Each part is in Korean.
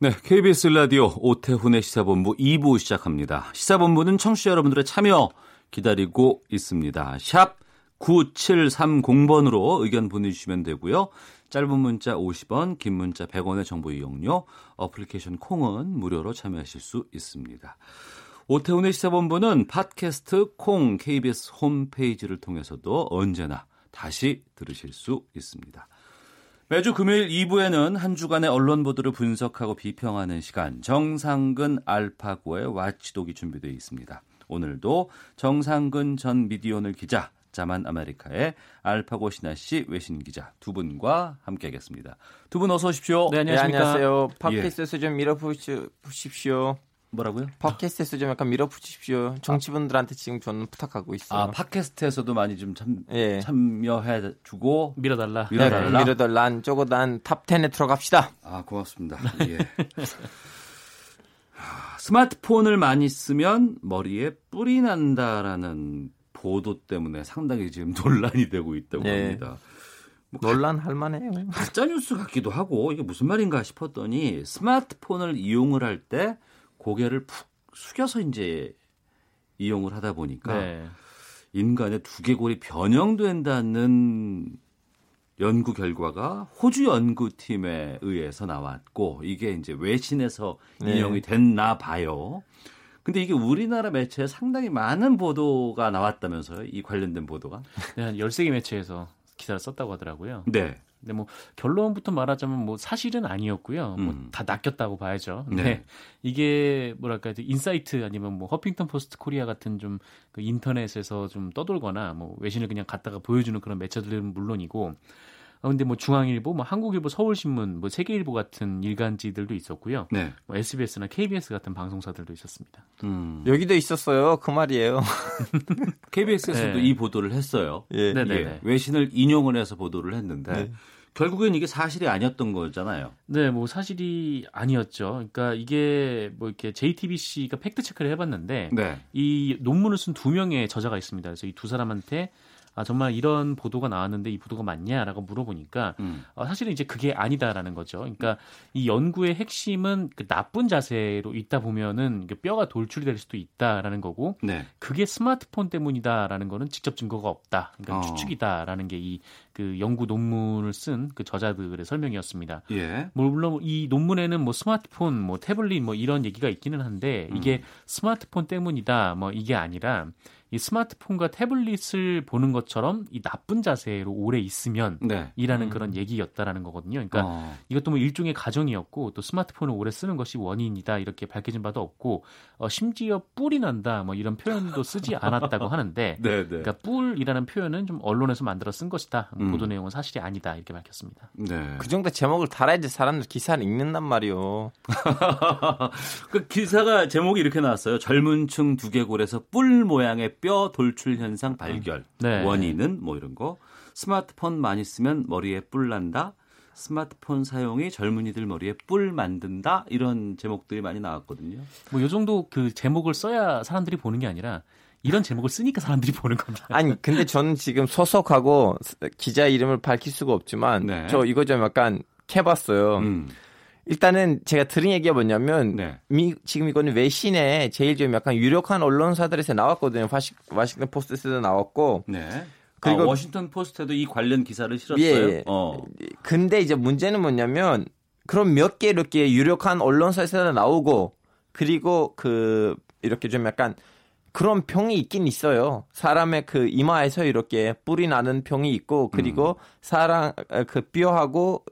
네, KBS 라디오 오태훈의 시사본부 2부 시작합니다. 시사본부는 청취자 여러분들의 참여 기다리고 있습니다. 샵 9730번으로 의견 보내주시면 되고요. 짧은 문자 50원, 긴 문자 100원의 정보 이용료, 어플리케이션 콩은 무료로 참여하실 수 있습니다. 오태훈의 시사본부는 팟캐스트 콩 KBS 홈페이지를 통해서도 언제나 다시 들으실 수 있습니다. 매주 금요일 2부에는 한 주간의 언론 보도를 분석하고 비평하는 시간 정상근 알파고의 watchdog이 준비되어 있습니다. 오늘도 정상근 전 미디어오늘 기자, 자만 아메리카의 알파고 시나씨 외신 기자 두 분과 함께하겠습니다. 두 분 어서 오십시오. 네, 네, 안녕하십니까. 안녕하세요. 팟캐스트 좀 밀어붙이십시오. 뭐라고요? 팟캐스트 좀 약간 밀어붙이십시오. 정치분들한테 지금 저는 부탁하고 있어요. 아 팟캐스트에서도 많이 좀 참, 예. 참여해 주고 밀어달라. 밀어달라. 네, 밀어달란 쪼고 난 top 10에 들어갑시다. 아, 고맙습니다. 예. 하, 스마트폰을 많이 쓰면 머리에 뿔이 난다라는 보도 때문에 상당히 지금 논란이 되고 있다고 네. 합니다. 뭐 논란 할 만해요. 가짜 뉴스 같기도 하고 이게 무슨 말인가 싶었더니 스마트폰을 이용을 할 때 고개를 푹 숙여서 이제 이용을 하다 보니까 네. 인간의 두개골이 변형된다는 연구 결과가 호주 연구팀에 의해서 나왔고 이게 이제 외신에서 네. 인용이 됐나 봐요. 근데 이게 우리나라 매체에 상당히 많은 보도가 나왔다면서요? 이 관련된 보도가? 네, 한 13개 매체에서 기사를 썼다고 하더라고요. 네. 근데 뭐 결론부터 말하자면 뭐 사실은 아니었고요. 음. 뭐 다 낚였다고 봐야죠. 근데 네. 이게 뭐랄까 인사이트 아니면 뭐 허핑턴 포스트 코리아 같은 좀 그 인터넷에서 좀 떠돌거나 뭐 외신을 그냥 갖다가 보여주는 그런 매체들은 물론이고 어, 근데 뭐 중앙일보, 뭐 한국일보, 서울신문, 뭐 세계일보 같은 일간지들도 있었고요. 네. 뭐 SBS나 KBS 같은 방송사들도 있었습니다. 음. 여기도 있었어요. 그 말이에요. KBS에서도 네. 이 보도를 했어요. 예. 네네네. 예, 외신을 인용을 해서 보도를 했는데 네. 결국엔 이게 사실이 아니었던 거잖아요. 네, 뭐 사실이 아니었죠. 그러니까 이게 뭐 이렇게 JTBC가 팩트 체크를 해봤는데 네. 이 논문을 쓴 두 명의 저자가 있습니다. 그래서 이 두 사람한테 아 정말 이런 보도가 나왔는데 이 보도가 맞냐라고 물어보니까 음. 어, 사실은 이제 그게 아니다라는 거죠. 그러니까 이 연구의 핵심은 그 나쁜 자세로 있다 보면은 뼈가 돌출이 될 수도 있다라는 거고 네. 그게 스마트폰 때문이다라는 거는 직접 증거가 없다. 그러니까 어. 추측이다라는 게 이 그 연구 논문을 쓴 그 저자들의 설명이었습니다. 예. 뭐 물론 이 논문에는 뭐 스마트폰, 뭐 태블릿 뭐 이런 얘기가 있기는 한데 이게 음. 스마트폰 때문이다 뭐 이게 아니라 이 스마트폰과 태블릿을 보는 것처럼 이 나쁜 자세로 오래 있으면 네. 이라는 음. 그런 얘기였다라는 거거든요. 그러니까 어. 이것도 뭐 일종의 가정이었고 또 스마트폰을 오래 쓰는 것이 원인이다 이렇게 밝혀진 바도 없고 어, 심지어 뿔이 난다 뭐 이런 표현도 쓰지 않았다고 하는데 네, 네. 그러니까 뿔이라는 표현은 좀 언론에서 만들어 쓴 것이다. 음. 보도 내용은 사실이 아니다 이렇게 밝혔습니다. 네. 그 정도 제목을 달아야지 사람들 기사를 읽는단 말이요. 그 기사가 제목이 이렇게 나왔어요. 젊은 층 두개골에서 뿔 모양의 뼈 돌출 현상 발견. 네. 원인은 뭐 이런 거. 스마트폰 많이 쓰면 머리에 뿔 난다. 스마트폰 사용이 젊은이들 머리에 뿔 만든다. 이런 제목들이 많이 나왔거든요. 뭐 요 정도 그 제목을 써야 사람들이 보는 게 아니라 이런 제목을 쓰니까 사람들이 보는 겁니다. 아니 근데 저는 지금 소속하고 기자 이름을 밝힐 수가 없지만 네. 저 이거 좀 약간 캐봤어요. 음. 일단은 제가 들은 얘기가 뭐냐면 네. 미, 지금 이거는 외신에 제일 좀 약간 유력한 언론사들에서 나왔거든요. 와시, 와싱턴 포스트에도 나왔고 네. 그리고- 아, 워싱턴 포스트에도 이 관련 기사를 실었어요. 예, 예. 어. 근데 이제 문제는 뭐냐면 그럼 몇 개 이렇게 유력한 언론사에서 나오고 그리고 그 이렇게 좀 약간 그런 병이 있긴 있어요. 사람의 그 이마에서 이렇게 뿔이 나는 병이 있고 그리고 사람 어, 그 뼈하고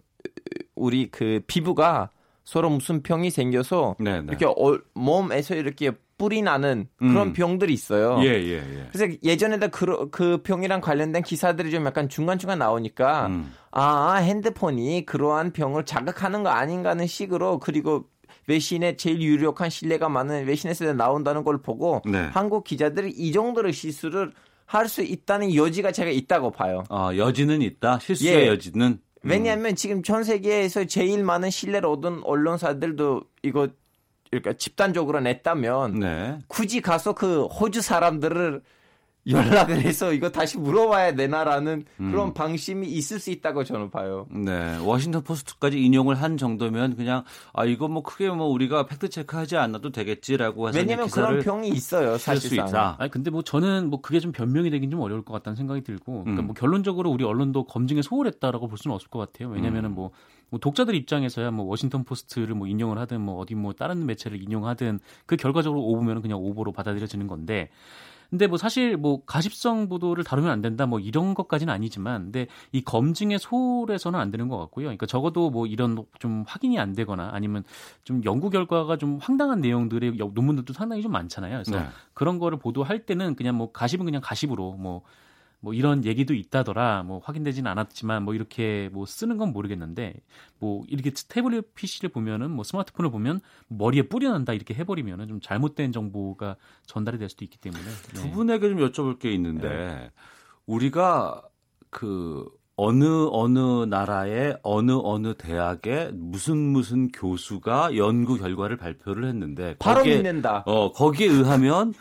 우리 그 피부가 서로 무슨 병이 생겨서 네, 네. 이렇게 얼- 몸에서 이렇게 뿔이 나는 그런 음. 병들이 있어요. 예, 예, 예. 그래서 예전에도 그, 그 병이랑 관련된 기사들이 좀 약간 중간중간 나오니까 음. 아 핸드폰이 그러한 병을 자극하는 거 아닌가 하는 식으로 그리고 외신에 제일 유력한 신뢰가 많은 외신에서 나온다는 걸 보고 네. 한국 기자들이 이 정도의 실수를 할 수 있다는 여지가 제가 있다고 봐요. 아, 여지는 있다. 실수의 예. 여지는. 왜냐하면 지금 전 세계에서 제일 많은 신뢰를 얻은 언론사들도 이거 그러니까 집단적으로 냈다면 네. 굳이 가서 그 호주 사람들을 연락을 해서 이거 다시 물어봐야 되나라는 음. 그런 방심이 있을 수 있다고 저는 봐요. 네. 워싱턴 포스트까지 인용을 한 정도면 그냥 아 이거 뭐 크게 뭐 우리가 팩트 체크하지 않아도 되겠지라고 해서 왜냐면 그런 기사를 병이 있어요, 사실상. 있다. 아니 근데 뭐 저는 뭐 그게 좀 변명이 되긴 좀 어려울 것 같다는 생각이 들고 그러니까 음. 뭐 결론적으로 우리 언론도 검증에 소홀했다라고 볼 수는 없을 것 같아요. 왜냐면은 음. 뭐, 뭐 독자들 입장에서야 뭐 워싱턴 포스트를 뭐 인용을 하든 뭐 어디 뭐 다른 매체를 인용하든 그 결과적으로 오보면은 그냥 오보로 받아들여지는 건데 근데 뭐 사실 뭐 가십성 보도를 다루면 안 된다 뭐 이런 것까지는 아니지만 근데 이 검증의 소홀해서는 안 되는 것 같고요. 그러니까 적어도 뭐 이런 좀 확인이 안 되거나 아니면 좀 연구 결과가 좀 황당한 내용들의 여- 논문들도 상당히 좀 많잖아요. 그래서 네. 그런 거를 보도할 때는 그냥 뭐 가십은 그냥 가십으로 뭐, 뭐 이런 얘기도 있다더라 뭐 확인되지는 않았지만 뭐 이렇게 뭐 쓰는 건 모르겠는데 뭐 이렇게 태블릿 PC를 보면은 뭐 스마트폰을 보면 머리에 뿌려난다 이렇게 해버리면은 좀 잘못된 정보가 전달이 될 수도 있기 때문에 네. 두 분에게 좀 여쭤볼 게 있는데 우리가 그 어느 어느 나라의 어느 어느 대학의 무슨 무슨 교수가 연구 결과를 발표를 했는데 바로 거기에 믿는다. 어 거기에 의하면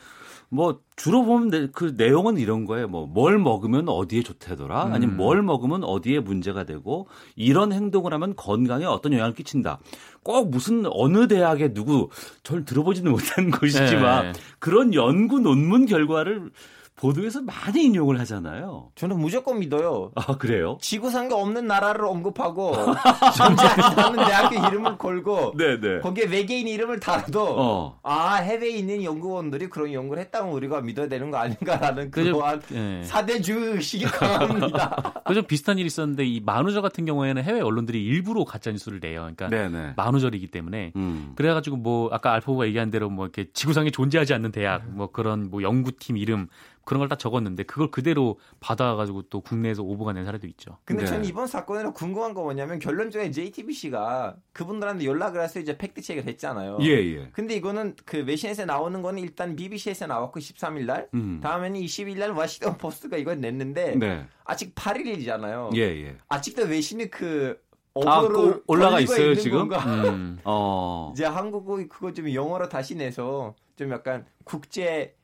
뭐 주로 보면 내- 그 내용은 이런 거예요. 뭐 뭘 먹으면 어디에 좋다더라. 아니면 음. 뭘 먹으면 어디에 문제가 되고 이런 행동을 하면 건강에 어떤 영향을 끼친다. 꼭 무슨 어느 대학의 누구 절 들어보지는 못한 것이지만 네. 그런 연구 논문 결과를 보도에서 많이 인용을 하잖아요. 저는 무조건 믿어요. 아 그래요? 지구상에 없는 나라를 언급하고 존재하지 않는 대학교 이름을 걸고 네네. 거기에 외계인 이름을 달아도 어. 아 해외에 있는 연구원들이 그런 연구를 했다면 우리가 믿어야 되는 거 아닌가라는. 그러한 예. 사대주 의식이 강합니다. 그좀 비슷한 일이 있었는데 이 만우절 같은 경우에는 해외 언론들이 일부러 가짜 뉴스를 내요. 그러니까 네네. 만우절이기 때문에 음. 그래가지고 뭐 아까 알파고가 얘기한 대로 뭐 이렇게 지구상에 존재하지 않는 대학 뭐 그런 뭐 연구팀 이름 그런 걸딱 적었는데 그걸 그대로 받아가지고 또 국내에서 오보가 낸 사례도 있죠. 근데 네. 저는 이번 사건에서 궁금한 거 뭐냐면 결론적으로 JTBC가 그분들한테 연락을 해서 이제 팩트 체크를 했잖아요. 예 예. 근데 이거는 그 외신에서 나오는 거는 일단 BBC에서 나왔고 13일 날 음. 다음에는 20일 날 워싱턴 포스트가 이걸 냈는데 네. 아직 8일이잖아요. 예 예. 아직도 외신이 그 아, 어그로 그 올라가 있어요, 지금? 음. 어. 이제 한국어 그거 좀 영어로 다시 내서 좀 약간 국제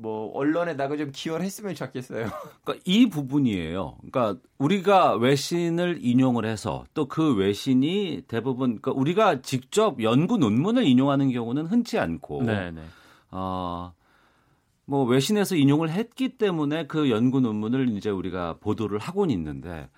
뭐 언론에다가 좀 기여를 했으면 좋겠어요. 그러니까 이 부분이에요. 그러니까 우리가 외신을 인용을 해서 또 그 외신이 대부분 그러니까 우리가 직접 연구 논문을 인용하는 경우는 흔치 않고 네네. 어, 뭐 외신에서 인용을 했기 때문에 그 연구 논문을 이제 우리가 보도를 하고는 있는데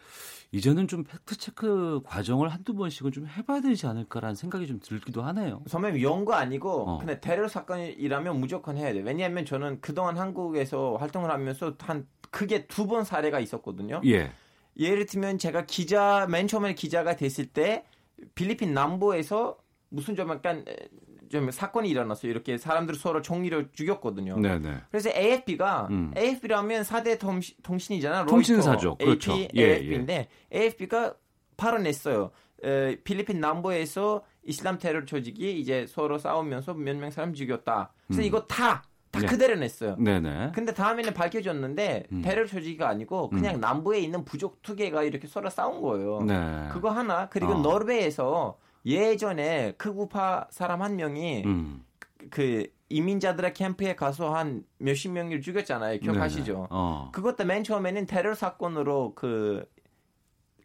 이제는 좀 팩트 체크 과정을 한두 번씩은 좀 해봐야 되지 않을까라는 생각이 좀 들기도 하네요. 선배님 연구 아니고 어. 그냥 테러 사건이라면 무조건 해야 돼. 왜냐하면 저는 그동안 한국에서 활동을 하면서 한 크게 두 번 사례가 있었거든요. 예. 예를 들면 제가 기자 맨 처음에 기자가 됐을 때 필리핀 남부에서 무슨 좀 약간 에, 좀 사건이 일어났어요. 이렇게 사람들 서로 총리를 죽였거든요. 네네. 그래서 AFP가 음. AFP라면 4대 통신, 이잖아 통신사죠. 그렇죠. AP, 예, AFP인데 AFP가 발언했어요. 에, 필리핀 남부에서 이슬람 테러 조직이 이제 서로 싸우면서 몇 명 사람 죽였다. 그래서 음. 이거 다, 다 네. 그대로 냈어요. 네네. 근데 다음에는 밝혀졌는데 음. 테러 조직이 아니고 그냥 남부에 있는 부족 투개가 이렇게 서로 싸운 거예요. 네. 그거 하나 그리고 어. 노르웨이에서 예전에 극우파 사람 한 명이 음. 그 이민자들의 캠프에 가서 한 몇십 명을 죽였잖아요. 기억하시죠? 어. 그것도 맨 처음에는 테러 사건으로 그,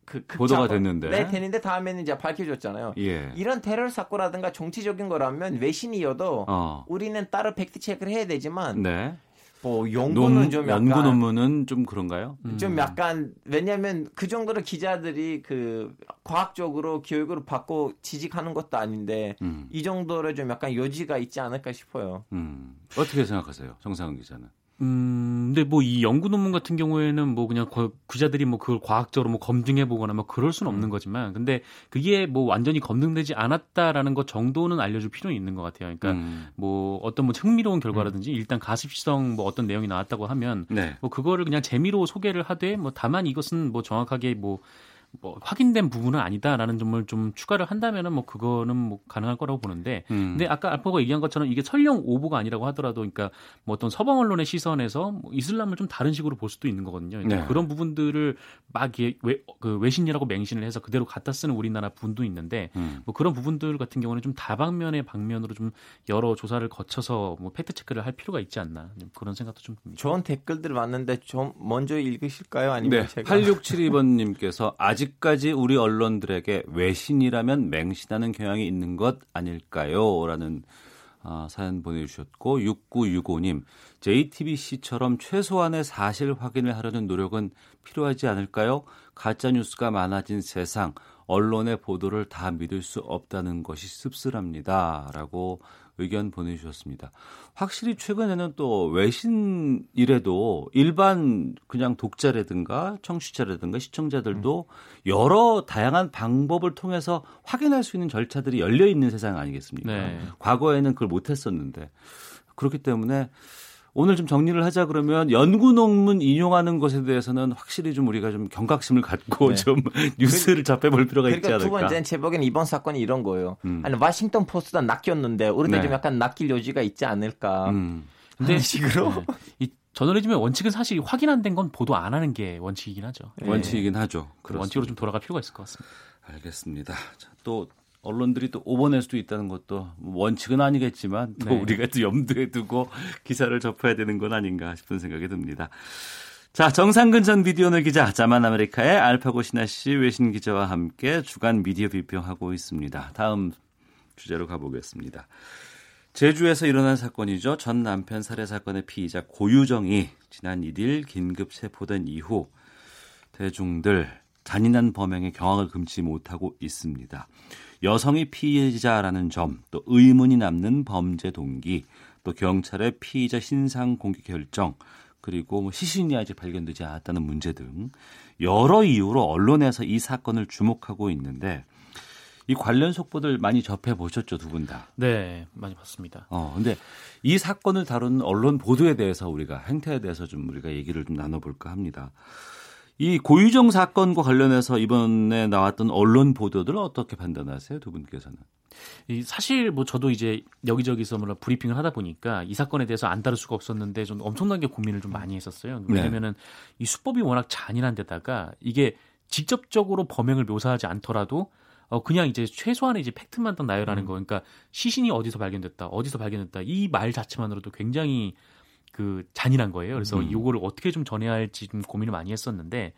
그극 보도가. 됐는데. 네, 됐는데 다음에는 이제 밝혀졌잖아요. 예. 이런 테러 사건이라든가 정치적인 거라면 외신이어도 어. 우리는 따로 팩트 체크를 해야 되지만 네. 뭐 연구는 논, 좀 약간 연구 논문은 좀 그런가요? 좀 음. 약간 왜냐하면 그 정도로 기자들이 그 과학적으로 교육을 받고 지직하는 것도 아닌데 음. 이 정도로 좀 약간 여지가 있지 않을까 싶어요. 음. 어떻게 생각하세요? 정상훈 기자는. 음, 근데 뭐 이 연구 논문 같은 경우에는 뭐 그냥 거- 기자들이 뭐 그걸 과학적으로 뭐 검증해 보거나 뭐 그럴 수는 음. 없는 거지만 근데 그게 뭐 완전히 검증되지 않았다라는 것 정도는 알려줄 필요는 있는 것 같아요. 그러니까 음. 뭐 어떤 뭐 흥미로운 결과라든지 일단 가십성 뭐 어떤 내용이 나왔다고 하면 네. 뭐 그거를 그냥 재미로 소개를 하되 뭐 다만 이것은 뭐 정확하게 뭐 뭐 확인된 부분은 아니다라는 점을 좀 추가를 한다면은 뭐 그거는 뭐 가능할 거라고 보는데 음. 근데 아까 알파고가 얘기한 것처럼 이게 설령 오보가 아니라고 하더라도 그러니까 뭐 어떤 서방 언론의 시선에서 뭐 이슬람을 좀 다른 식으로 볼 수도 있는 거거든요. 네. 그런 부분들을 막 예- 외, 그 외신이라고 맹신을 해서 그대로 갖다 쓰는 우리나라 분도 있는데 음. 뭐 그런 부분들 같은 경우는 좀 다방면의 방면으로 좀 여러 조사를 거쳐서 뭐 팩트 체크를 할 필요가 있지 않나 그런 생각도 좀 듭니다. 좋은 댓글들 많은데 좀 먼저 읽으실까요? 아니면 네, 제가 8672번 님께서 아직 까지 우리 언론들에게 외신이라면 맹신하는 경향이 있는 것 아닐까요? 라는 아, 사연 보내주셨고 6965님 JTBC처럼 최소한의 사실 확인을 하려는 노력은 필요하지 않을까요? 가짜 뉴스가 많아진 세상 언론의 보도를 다 믿을 수 없다는 것이 씁쓸합니다라고 의견 보내주셨습니다. 확실히 최근에는 또 외신이래도 일반 그냥 독자라든가 청취자라든가 시청자들도 여러 다양한 방법을 통해서 확인할 수 있는 절차들이 열려 있는 세상 아니겠습니까? 네. 과거에는 그걸 못했었는데 그렇기 때문에 오늘 좀 정리를 하자 그러면 연구 논문 인용하는 것에 대해서는 확실히 좀 우리가 좀 경각심을 갖고 네. 좀 뉴스를 접해볼 필요가 있지 그러니까 두 않을까. 번째는 제 보기엔 이번 사건이 이런 거예요. 음. 아니 워싱턴 포스트가 낚였는데 우리도 네. 좀 약간 낚일 여지가 있지 않을까. 음. 근데 식으로 네. 이 저널리즘의 원칙은 사실 확인 안 된 건 보도 안 하는 게 원칙이긴 하죠. 네. 원칙이긴 하죠. 그 원칙으로 좀 돌아갈 필요가 있을 것 같습니다. 알겠습니다. 자, 또 언론들이 또 오버낼 수도 있다는 것도 뭐 원칙은 아니겠지만 또 네. 우리가 또 염두에 두고 기사를 접해야 되는 건 아닌가 싶은 생각이 듭니다. 자, 정상근 전 미디어널 기자, 자만 아메리카의 알파고 신하 씨 외신 기자와 함께 주간 미디어 비평하고 있습니다. 다음 주제로 가보겠습니다. 제주에서 일어난 사건이죠. 전 남편 살해 사건의 피의자 고유정이 지난 1일 긴급 체포된 이후 대중들 잔인한 범행의 경악을 금치 못하고 있습니다. 여성이 피해자라는 점, 또 의문이 남는 범죄 동기, 또 경찰의 피의자 신상 공개 결정, 그리고 뭐 시신이 아직 발견되지 않았다는 문제 등 여러 이유로 언론에서 이 사건을 주목하고 있는데 이 관련 속보들 많이 접해 보셨죠 두 분 다. 네, 많이 봤습니다. 어, 근데 이 사건을 다루는 언론 보도에 대해서 우리가 행태에 대해서 좀 우리가 얘기를 좀 나눠볼까 합니다. 이 고유정 사건과 관련해서 이번에 나왔던 언론 보도들 어떻게 판단하세요, 두 분께서는? 이 사실 뭐 저도 이제 여기저기서 뭐 브리핑을 하다 보니까 이 사건에 대해서 안 다룰 수가 없었는데 좀 엄청나게 고민을 좀 많이 했었어요. 네. 왜냐면은 이 수법이 워낙 잔인한 데다가 이게 직접적으로 범행을 묘사하지 않더라도 어 그냥 이제 최소한의 이제 팩트만 딱 나열하는 거. 그러니까 시신이 어디서 발견됐다, 어디서 발견됐다 이 말 자체만으로도 굉장히 그 잔인한 거예요. 그래서 음. 이거를 어떻게 좀 전해야 할지 좀 고민을 많이 했었는데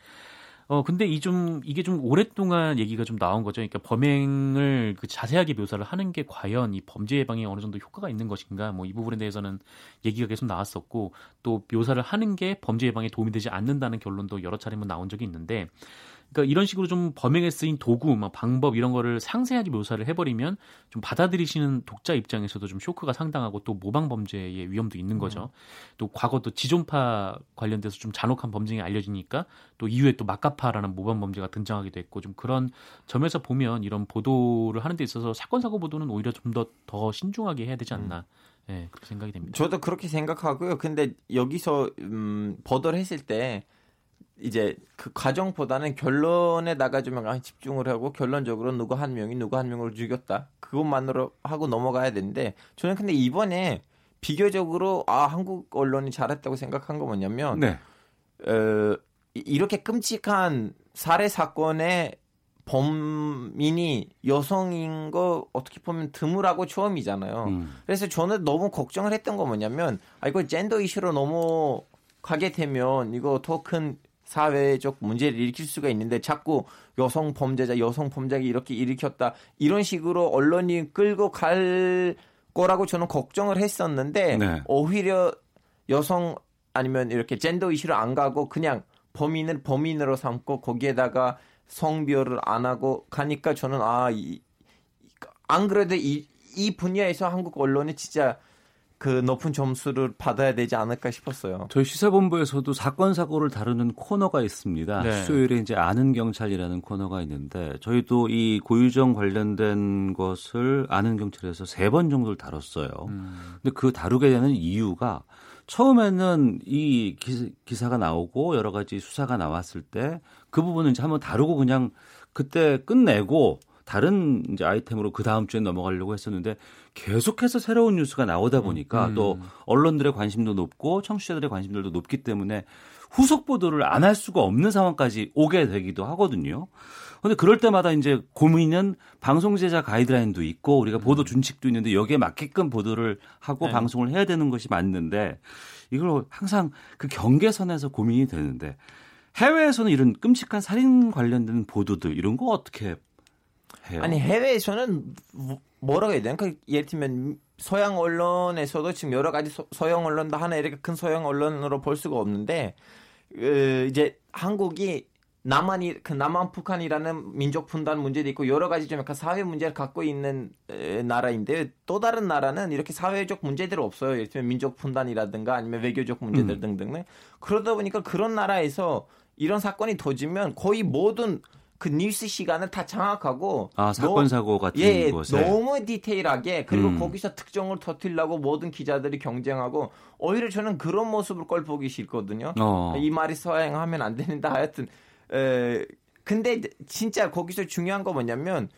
어 근데 이 좀 이게 좀 오랫동안 얘기가 좀 나온 거죠. 그러니까 범행을 그 자세하게 묘사를 하는 게 과연 이 범죄 예방에 어느 정도 효과가 있는 것인가 뭐 이 부분에 대해서는 얘기가 계속 나왔었고 또 묘사를 하는 게 범죄 예방에 도움이 되지 않는다는 결론도 여러 차례 뭐 나온 적이 있는데 그러니까 이런 식으로 좀 범행에 쓰인 도구, 막 방법 이런 거를 상세하게 묘사를 해버리면 좀 받아들이시는 독자 입장에서도 좀 쇼크가 상당하고 또 모방 범죄의 위험도 있는 거죠. 또 과거 또 지존파 관련돼서 좀 잔혹한 범죄가 알려지니까 또 이후에 또 막가파라는 모방 범죄가 등장하기도 했고 좀 그런 점에서 보면 이런 보도를 하는 데 있어서 사건 사고 보도는 오히려 좀 더더 신중하게 해야 되지 않나. 예, 그렇게 생각이 됩니다. 저도 그렇게 생각하고요. 근데 여기서 음, 보도를 했을 때 이제 그 과정보다는 결론에다가 좀 약간 집중을 하고 결론적으로 누구 한 명이 누구 한 명을 죽였다 그것만으로 하고 넘어가야 되는데 저는 근데 이번에 비교적으로 아 한국 언론이 잘했다고 생각한 거 뭐냐면 네. 어, 이- 이렇게 끔찍한 살해 사건의 범인이 여성인 거 어떻게 보면 드물하고 처음이잖아요. 음. 그래서 저는 너무 걱정을 했던 거 뭐냐면 아 이거 젠더 이슈로 너무 가게 되면 이거 더 큰 사회적 문제를 일으킬 수가 있는데 자꾸 여성 범죄자 여성 범죄가 이렇게 일으켰다 이런 식으로 언론이 끌고 갈 거라고 저는 걱정을 했었는데 네. 오히려 여성 아니면 이렇게 젠더 이슈를 안 가고 그냥 범인을 범인으로 삼고 거기에다가 성별을 안 하고 가니까 저는 아, 이, 안 그래도 이, 이 분야에서 한국 언론이 진짜 그 높은 점수를 받아야 되지 않을까 싶었어요. 저희 시사본부에서도 사건 사고를 다루는 코너가 있습니다. 네. 수요일에 이제 아는 경찰이라는 코너가 있는데 저희도 이 고유정 관련된 것을 아는 경찰에서 세 번 정도를 다뤘어요. 음. 근데 그 다루게 되는 이유가 처음에는 이 기, 사가 나오고 여러 가지 수사가 나왔을 때 그 부분은 이제 한번 다루고 그냥 그때 끝내고 다른 이제 아이템으로 그 다음 주에 넘어가려고 했었는데 계속해서 새로운 뉴스가 나오다 보니까 음. 또 언론들의 관심도 높고 청취자들의 관심들도 높기 때문에 후속 보도를 안 할 수가 없는 상황까지 오게 되기도 하거든요. 근데 그럴 때마다 이제 고민은 방송 제작 가이드라인도 있고 우리가 보도 준칙도 있는데 여기에 맞게끔 보도를 하고 네. 방송을 해야 되는 것이 맞는데 이걸 항상 그 경계선에서 고민이 되는데 해외에서는 이런 끔찍한 살인 관련된 보도들 이런 거 어떻게 해요? 아니 해외에서는 뭐- 뭐라고 해야 되나? 그 예를 들면 서양 언론에서도 지금 여러 가지 서, 양 언론도 하나 이렇게 큰 서양 언론으로 볼 수가 없는데 어, 이제 한국이 남한이 그 남한 북한이라는 민족 분단 문제도 있고 여러 가지 좀 약간 사회 문제를 갖고 있는 에, 나라인데 또 다른 나라는 이렇게 사회적 문제들이 없어요. 예를 들면 민족 분단이라든가 아니면 외교적 문제들 음. 등등. 그러다 보니까 그런 나라에서 이런 사건이 터지면 거의 모든 그 뉴스 시간을 다 장악하고 아 사건 너- 사고 같은 예, 곳에 너무 디테일하게 그리고 음. 거기서 특정을 터뜨리려고 모든 기자들이 경쟁하고 오히려 저는 그런 모습을 꼴 보기 싫거든요. 어. 이 말이 서행하면 안 되는데 하여튼 에, 근데 진짜 거기서 중요한 거 뭐냐면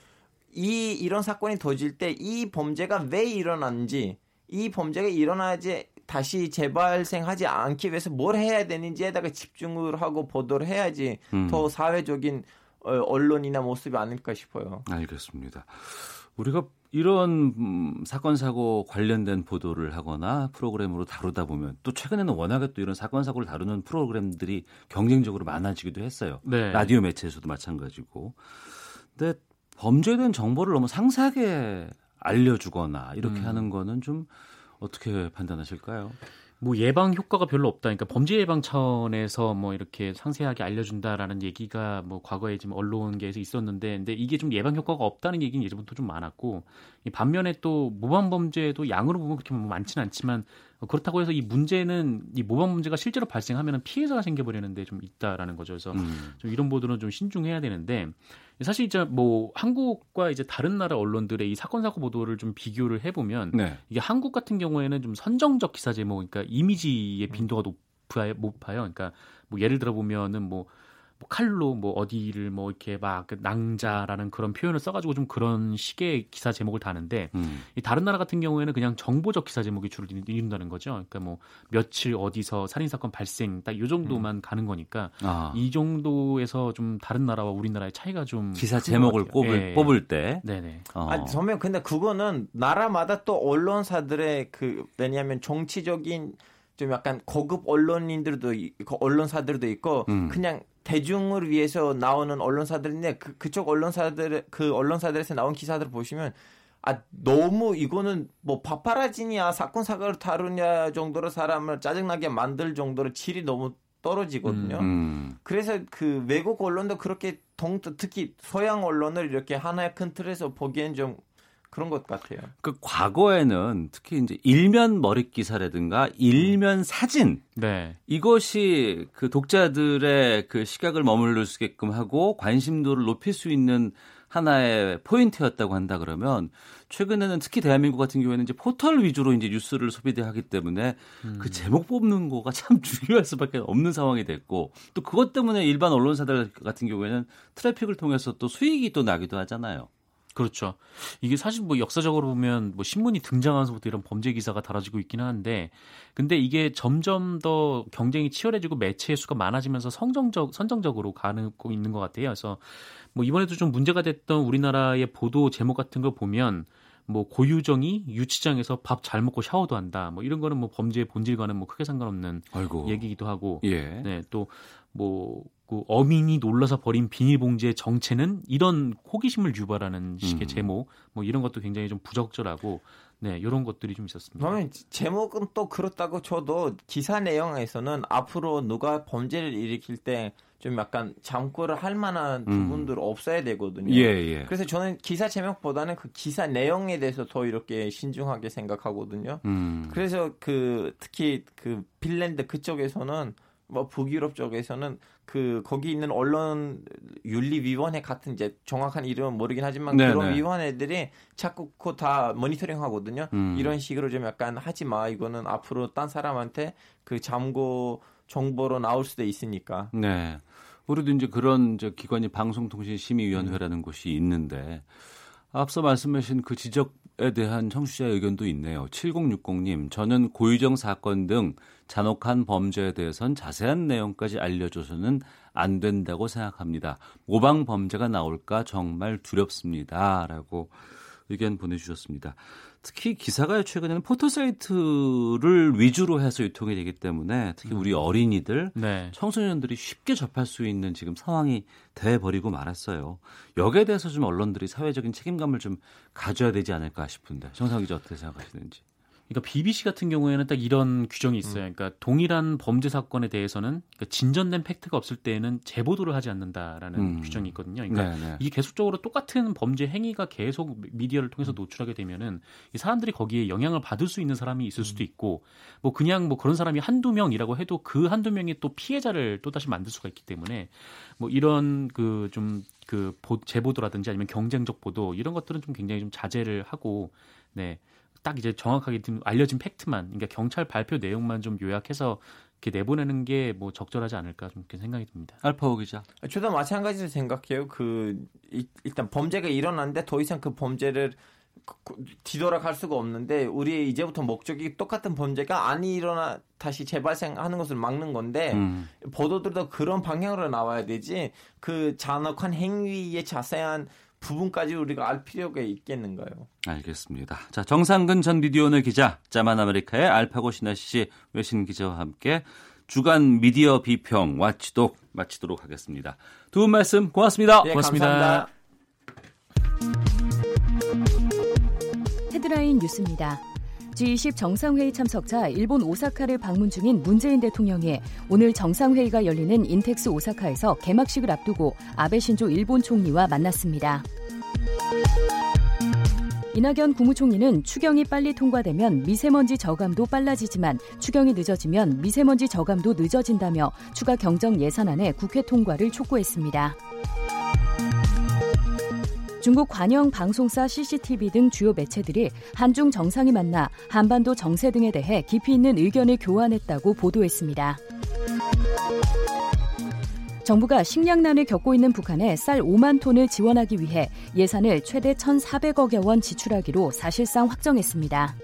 이 이런 사건이 터질 때 이 범죄가 왜 일어났는지 이 범죄가 일어나지 다시 재발생하지 않기 위해서 뭘 해야 되는지에다가 집중을 하고 보도를 해야지 음. 더 사회적인 어, 언론이나 모습이 아닐까 싶어요. 알겠습니다. 우리가 이런 음, 사건 사고 관련된 보도를 하거나 프로그램으로 다루다 보면 또 최근에는 워낙에 또 이런 사건 사고를 다루는 프로그램들이 경쟁적으로 많아지기도 했어요. 네. 라디오 매체에서도 마찬가지고. 근데 범죄에 대한 정보를 너무 상세하게 알려주거나 이렇게 음. 하는 거는 좀 어떻게 판단하실까요? 뭐 예방 효과가 별로 없다. 그러니까 범죄 예방 차원에서 뭐 이렇게 상세하게 알려준다라는 얘기가 뭐 과거에 지금 언론계에서 있었는데, 근데 이게 좀 예방 효과가 없다는 얘기는 예전부터 좀 많았고, 이 반면에 또 모방 범죄도 양으로 보면 그렇게 뭐 많지는 않지만 어, 그렇다고 해서 이 문제는 이 모방 문제가 실제로 발생하면 피해자가 생겨버리는데 좀 있다라는 거죠. 그래서 음. 좀 이런 보도는 좀 신중해야 되는데 사실 이제 뭐 한국과 이제 다른 나라 언론들의 이 사건 사고 보도를 좀 비교를 해보면 네. 이게 한국 같은 경우에는 좀 선정적 기사 제목, 그러니까 이미지의 빈도가 높아요. 높아요. 그러니까 뭐 예를 들어 보면은 뭐, 뭐 칼로 뭐 어디를 뭐 이렇게 막그 낭자라는 그런 표현을 써가지고 좀 그런 식의 기사 제목을 다는데 음. 이 다른 나라 같은 경우에는 그냥 정보적 기사 제목이 주로 이룬다는 거죠. 그러니까 뭐 며칠 어디서 살인 사건 발생 딱이 정도만 가는 거니까 아, 이 정도에서 좀 다른 나라와 우리나라의 차이가 좀 기사 제목을. 뽑을, 예. 뽑을 때. 네네. 어. 아니, 저면 근데 그거는 나라마다 또 언론사들의 그 왜냐하면 정치적인 좀 약간 고급 언론인들도 있고 언론사들도 있고 음. 그냥 대중을 위해서 나오는 언론사들인데 그 그쪽 언론사들 그 언론사들에서 나온 기사들 보시면 아 너무 이거는 뭐 파파라지냐 사건 사고를 다루냐 정도로 사람을 짜증나게 만들 정도로 질이 너무 떨어지거든요. 음. 그래서 그 외국 언론도 그렇게 동 특히 서양 언론을 이렇게 하나의 큰 틀에서 보기엔 좀 그런 것 같아요. 그 과거에는 특히 이제 일면 머릿 기사라든가 일면 사진 네. 이것이 그 독자들의 그 시각을 수 있게끔 하고 관심도를 높일 수 있는 하나의 포인트였다고 한다 그러면 최근에는 특히 대한민국 같은 경우에는 이제 포털 위주로 이제 뉴스를 소비하기 때문에 그 제목 뽑는 거가 참 중요할 수밖에 없는 상황이 됐고 또 그것 때문에 일반 언론사들 같은 경우에는 트래픽을 통해서 또 수익이 또 나기도 하잖아요. 그렇죠. 이게 사실 뭐 역사적으로 보면 뭐 신문이 등장하면서부터 이런 범죄 기사가 달아지고 있기는 한데, 근데 이게 점점 더 경쟁이 치열해지고 매체의 수가 많아지면서 성정적 선정적으로 가고 있는 것 같아요. 그래서 뭐 이번에도 좀 문제가 됐던 우리나라의 보도 제목 같은 걸 보면 뭐 고유정이 유치장에서 밥 잘 먹고 샤워도 한다. 뭐 이런 거는 뭐 범죄의 본질과는 뭐 크게 상관없는 아이고. 얘기기도 하고, 예. 네, 또 뭐, 그 어민이 놀라서 버린 비닐봉지의 정체는 이런 호기심을 유발하는 식의 음. 제목, 뭐 이런 것도 굉장히 좀 부적절하고, 네, 이런 것들이 좀 있었습니다. 그러면 제목은 또 그렇다고 쳐도 기사 내용에서는 앞으로 누가 범죄를 일으킬 때 좀 약간 잠꼬를 할 만한 음. 부분들 없어야 되거든요. 예, 예. 그래서 저는 기사 제목보다는 그 기사 내용에 대해서 더 이렇게 신중하게 생각하거든요. 음. 그래서 그 특히 그 핀란드 그쪽에서는 뭐 북유럽 쪽에서는 그 거기 있는 언론 윤리 위원회 같은 이제 정확한 이름은 모르긴 하지만 네네. 그런 위원회들이 자꾸 그거 다 모니터링 하거든요. 음. 이런 식으로 좀 약간 하지 마. 이거는 앞으로 딴 사람한테 그 잠고 정보로 나올 수도 있으니까. 네. 우리도 이제 그런 이제 기관이 방송통신심의위원회라는 곳이 있는데 앞서 말씀하신 그 지적에 대한 청취자 의견도 있네요. 7060님, 저는 고유정 사건 등 잔혹한 범죄에 대해선 자세한 내용까지 알려줘서는 안 된다고 생각합니다. 모방 범죄가 나올까 정말 두렵습니다.라고 의견 보내주셨습니다. 특히 기사가 최근에는 포토 사이트를 위주로 해서 유통이 되기 때문에 특히 우리 어린이들 네. 청소년들이 쉽게 접할 수 있는 지금 상황이 돼 버리고 말았어요. 여기에 대해서 좀 언론들이 사회적인 책임감을 좀 가져야 되지 않을까 싶은데 정상 기자 어떻게 생각하시는지? 그러니까 BBC 같은 경우에는 딱 이런 규정이 음. 있어요. 그러니까 동일한 범죄 사건에 대해서는 그러니까 진전된 팩트가 없을 때에는 재보도를 하지 않는다라는 음. 규정이 있거든요. 그러니까 네, 네. 이게 계속적으로 똑같은 범죄 행위가 계속 미디어를 통해서 노출하게 되면은 이 사람들이 거기에 영향을 받을 수 있는 사람이 있을 수도 있고 뭐 그냥 뭐 그런 사람이 한두 명이라고 해도 그 한두 명이 또 피해자를 또 다시 만들 수가 있기 때문에 뭐 이런 그좀그 제보도라든지 아니면 경쟁적 보도 이런 것들은 좀 굉장히 좀 자제를 하고 네. 딱 이제 정확하게 좀 알려진 팩트만 그러니까 경찰 발표 내용만 좀 요약해서 이렇게 내보내는 게 뭐 적절하지 않을까 좀 이렇게 생각이 듭니다. 알파오 기자. 저도 마찬가지로 생각해요. 그 이- 일단 범죄가 일어났는데 더 이상 그 범죄를 뒤돌아갈 수가 없는데 우리 이제부터 목적이 똑같은 범죄가 안 일어나 다시 재발생하는 것을 막는 건데 음. 보도들도 그런 방향으로 나와야 되지 그 잔혹한 행위의 자세한 부분까지 우리가 알 필요가 있겠는가요? 알겠습니다. 자, 정상근 전 미디어오늘 기자, 짜만 아메리카의 알파고 시나씨 외신 기자와 함께 주간 미디어 비평 watchdog 마치도록 하겠습니다. 두 분 말씀 고맙습니다. 예, 고맙습니다. 감사합니다. 헤드라인 뉴스입니다. G20 정상회의 참석차 일본 오사카를 방문 중인 문재인 대통령이 오늘 정상회의가 열리는 인텍스 오사카에서 개막식을 앞두고 아베 신조 일본 총리와 만났습니다. 이낙연 국무총리는 추경이 빨리 통과되면 미세먼지 저감도 빨라지지만 추경이 늦어지면 미세먼지 저감도 늦어진다며 추가 경정 예산안의 국회 통과를 촉구했습니다. 중국 관영 방송사 CCTV 등 주요 매체들이 한중 정상이 만나 한반도 정세 등에 대해 깊이 있는 의견을 교환했다고 보도했습니다. 정부가 식량난을 겪고 있는 북한에 쌀 5만 톤을 지원하기 위해 예산을 최대 1,400억여 원 지출하기로 사실상 확정했습니다.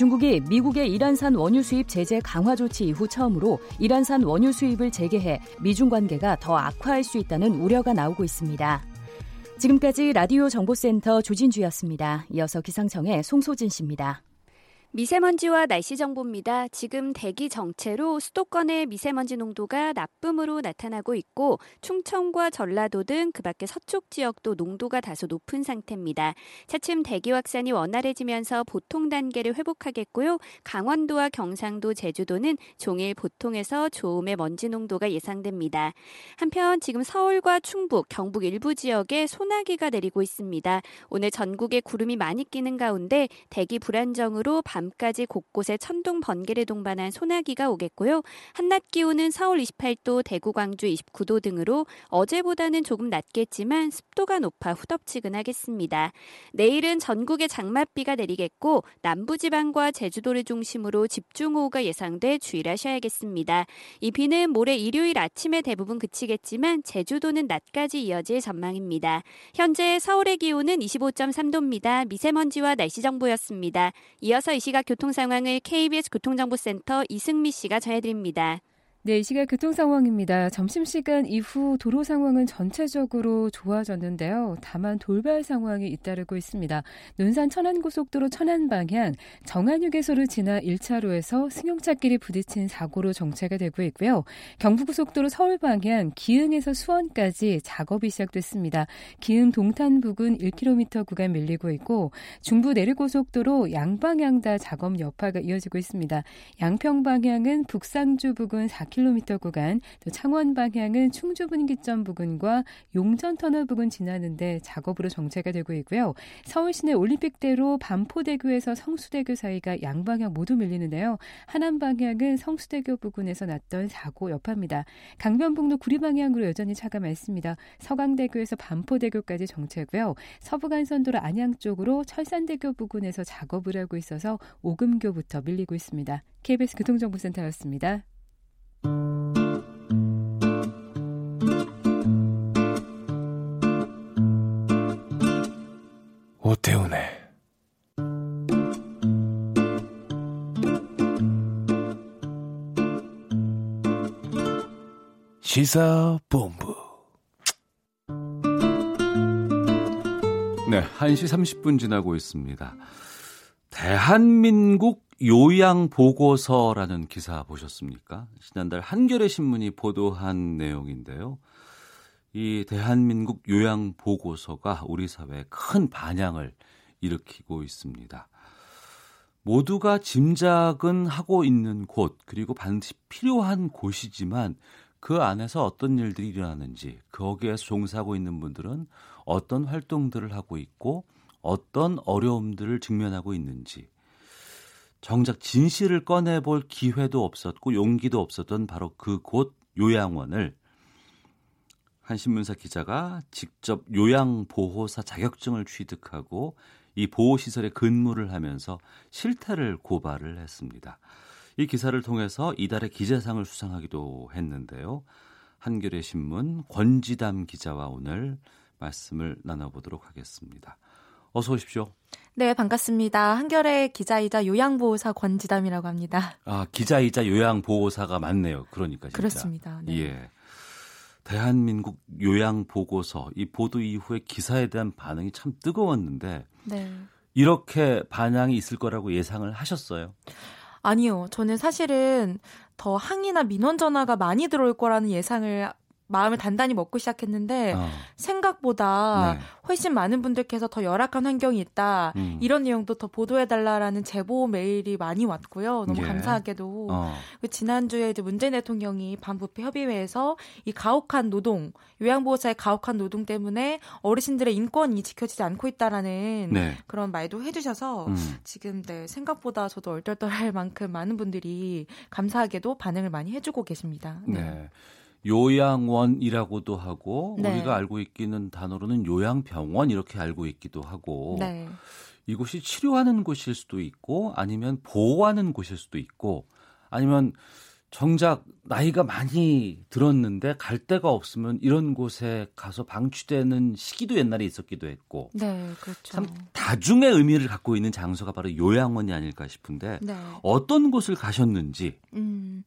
중국이 미국의 이란산 원유 수입 제재 강화 조치 이후 처음으로 이란산 원유 수입을 재개해 미중 관계가 더 악화할 수 있다는 우려가 나오고 있습니다. 지금까지 라디오 정보센터 조진주였습니다. 이어서 기상청의 송소진 씨입니다. 미세먼지와 날씨 정보입니다. 지금 대기 정체로 수도권의 미세먼지 농도가 나쁨으로 나타나고 있고 충청과 전라도 등 그 밖에 서쪽 지역도 농도가 다소 높은 상태입니다. 차츰 대기 확산이 원활해지면서 보통 단계를 회복하겠고요. 강원도와 경상도, 제주도는 종일 보통에서 좋음의 먼지 농도가 예상됩니다. 한편 지금 서울과 충북, 경북 일부 지역에 소나기가 내리고 있습니다. 오늘 전국에 구름이 많이 끼는 가운데 대기 불안정으로 밤 까지 곳곳에 천둥 번개를 동반한 소나기가 오겠고요. 한낮 기온은 서울 28도, 대구, 광주 29도 등으로 어제보다는 조금 낮겠지만 습도가 높아 후덥지근하겠습니다. 내일은 전국에 장맛비가 내리겠고 남부지방과 제주도를 중심으로 집중호우가 예상돼 주의하셔야겠습니다. 이 비는 모레 일요일 아침에 대부분 그치겠지만 제주도는 낮까지 이어질 전망입니다. 현재 서울의 기온은 25.3도입니다. 미세먼지와 날씨 정보였습니다. 이어서 이 시각 교통 상황을 KBS 교통정보센터 이승미 씨가 전해드립니다. 네, 이 시각 교통 상황입니다. 점심시간 이후 도로 상황은 전체적으로 좋아졌는데요. 다만 돌발 상황이 잇따르고 있습니다. 논산 천안고속도로 천안 방향 정안휴게소를 지나 1차로에서 승용차끼리 부딪힌 사고로 정체가 되고 있고요. 경부고속도로 서울 방향 기흥에서 수원까지 작업이 시작됐습니다. 기흥 동탄 부근 1km 구간 밀리고 있고 중부 내륙고속도로 양방향 다 작업 여파가 이어지고 있습니다. 양평 방향은 북상주 부근 4 4km 구간, 또 창원 방향은 충주 분기점 부근과 용전 터널 부근 지나는데 작업으로 정체가 되고 있고요. 서울 시내 올림픽대로 반포대교에서 성수대교 사이가 양방향 모두 밀리는데요. 하남 방향은 성수대교 부근에서 났던 사고 여파입니다. 강변북로 구리 방향으로 여전히 차가 많습니다. 서강대교에서 반포대교까지 정체고요. 서부간선도로 안양 쪽으로 철산대교 부근에서 작업을 하고 있어서 오금교부터 밀리고 있습니다. KBS 교통정보센터였습니다. 오태훈의 시사본부 네, 1시 30분 지나고 있습니다. 대한민국 요양보고서라는 기사 보셨습니까? 지난달 한겨레 신문이 보도한 내용인데요. 이 대한민국 요양보고서가 우리 사회에 큰 반향을 일으키고 있습니다. 모두가 짐작은 하고 있는 곳, 그리고 반드시 필요한 곳이지만 그 안에서 어떤 일들이 일어나는지, 거기에서 종사하고 있는 분들은 어떤 활동들을 하고 있고, 어떤 어려움들을 직면하고 있는지, 정작 진실을 꺼내볼 기회도 없었고 용기도 없었던 바로 그 곳 요양원을 한 신문사 기자가 직접 요양보호사 자격증을 취득하고 이 보호시설에 근무를 하면서 실태를 고발을 했습니다. 이 기사를 통해서 이달의 기자상을 수상하기도 했는데요. 한겨레 신문 권지담 기자와 오늘 말씀을 나눠보도록 하겠습니다. 어서 오십시오. 네, 반갑습니다. 한겨레 기자이자 요양보호사 권지담이라고 합니다. 아, 기자이자 요양보호사가 맞네요. 그러니까 진짜. 그렇습니다. 네. 예. 대한민국 요양보고서 이 보도 이후에 기사에 대한 반응이 참 뜨거웠는데 네. 이렇게 반향이 있을 거라고 예상을 하셨어요? 아니요. 저는 사실은 더 항의나 민원 전화가 많이 들어올 거라는 예상을 마음을 단단히 먹고 시작했는데 어. 생각보다 네. 훨씬 많은 분들께서 더 열악한 환경이 있다 음. 이런 내용도 더 보도해달라라는 제보 메일이 많이 왔고요 너무 예. 감사하게도 어. 그 지난주에 이제 문재인 대통령이 반부패 협의회에서 이 가혹한 노동 요양보호사의 가혹한 노동 때문에 어르신들의 인권이 지켜지지 않고 있다라는 네. 그런 말도 해주셔서 음. 지금 네 생각보다 저도 얼떨떨할 만큼 많은 분들이 감사하게도 반응을 많이 해주고 계십니다. 네. 요양원이라고도 하고 네. 우리가 알고 있기는 단어로는 요양병원 이렇게 알고 있기도 하고 네. 이곳이 치료하는 곳일 수도 있고 아니면 보호하는 곳일 수도 있고 아니면 정작 나이가 많이 들었는데 갈 데가 없으면 이런 곳에 가서 방치되는 시기도 옛날에 있었기도 했고 네, 그렇죠. 참 다중의 의미를 갖고 있는 장소가 바로 요양원이 아닐까 싶은데 네. 어떤 곳을 가셨는지 음.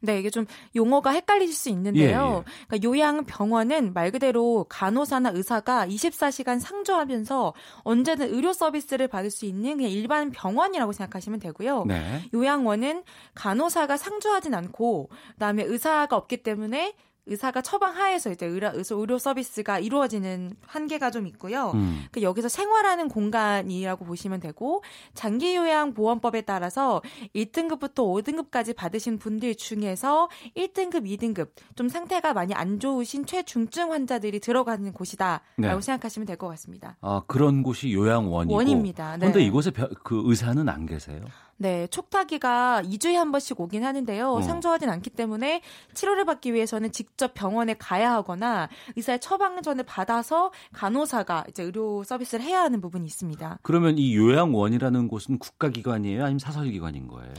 네, 이게 좀 용어가 헷갈리실 수 있는데요. 예, 그러니까 요양병원은 말 그대로 간호사나 의사가 24시간 상주하면서 언제든 의료 서비스를 받을 수 있는 그냥 일반 병원이라고 생각하시면 되고요. 네. 요양원은 간호사가 상주하진 않고 그다음에 의사가 없기 때문에 의사가 처방 하에서 이제 의료, 의료 서비스가 이루어지는 한계가 좀 있고요. 음. 그 여기서 생활하는 공간이라고 보시면 되고 장기 요양 보험법에 따라서 1등급부터 5등급까지 받으신 분들 중에서 1등급, 2등급 좀 상태가 많이 안 좋으신 최중증 환자들이 들어가는 곳이다라고 네. 생각하시면 될 것 같습니다. 아 그런 곳이 요양원이고 원입니다. 네. 그런데 이곳에 벼- 그 의사는 안 계세요? 네, 촉탁이가 2주에 한 번씩 오긴 하는데요. 어. 상주하진 않기 때문에 치료를 받기 위해서는 직접 병원에 가야 하거나 의사의 처방전을 받아서 간호사가 이제 의료 서비스를 해야 하는 부분이 있습니다. 그러면 이 요양원이라는 곳은 국가기관이에요? 아니면 사설기관인 거예요?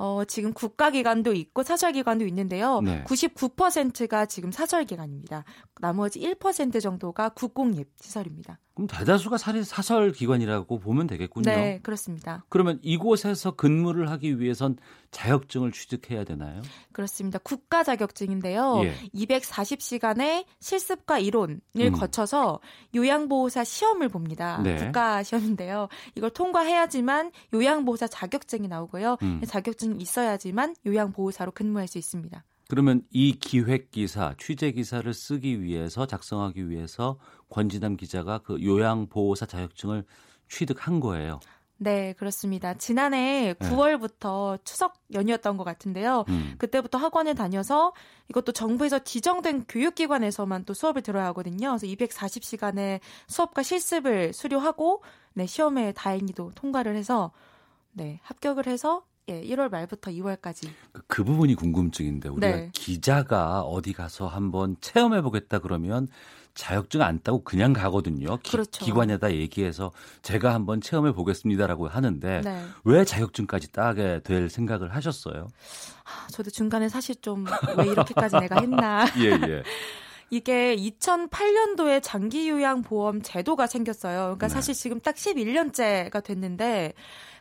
어, 지금 국가기관도 있고 사설기관도 있는데요. 네. 99%가 지금 사설기관입니다. 나머지 1% 정도가 국공립 시설입니다. 그럼 대다수가 사- 사설 기관이라고 보면 되겠군요. 네, 그렇습니다. 그러면 이곳에서 근무를 하기 위해선 자격증을 취득해야 되나요? 그렇습니다. 국가 자격증인데요. 예. 240시간의 실습과 이론을 음. 거쳐서 요양보호사 시험을 봅니다. 네. 국가 시험인데요. 이걸 통과해야지만 요양보호사 자격증이 나오고요. 음. 자격증이 있어야지만 요양보호사로 근무할 수 있습니다. 그러면 이 기획 기사, 취재 기사를 쓰기 위해서 작성하기 위해서 권진남 기자가 그 요양보호사 자격증을 취득한 거예요. 네, 그렇습니다. 지난해 9월부터 추석 연휴였던 것 같은데요. 음. 그때부터 학원에 다녀서 이것도 정부에서 지정된 교육기관에서만 또 수업을 들어야 하거든요. 그래서 240시간의 수업과 실습을 수료하고 네, 시험에 다행히도 통과를 해서 네, 합격을 해서 예, 1월 말부터 2월까지 그, 그 부분이 궁금증인데 우리가 네. 기자가 어디 가서 한번 체험해 보겠다 그러면 자격증 안 따고 그냥 가거든요. 기, 그렇죠. 기관에다 얘기해서 제가 한번 체험해 보겠습니다라고 하는데 네. 왜 자격증까지 따게 될 생각을 하셨어요? 아, 저도 중간에 사실 좀 왜 이렇게까지 내가 했나 예, 예. 이게 2008년도에 장기 요양 보험 제도가 생겼어요. 그러니까 네. 사실 지금 딱 11년째가 됐는데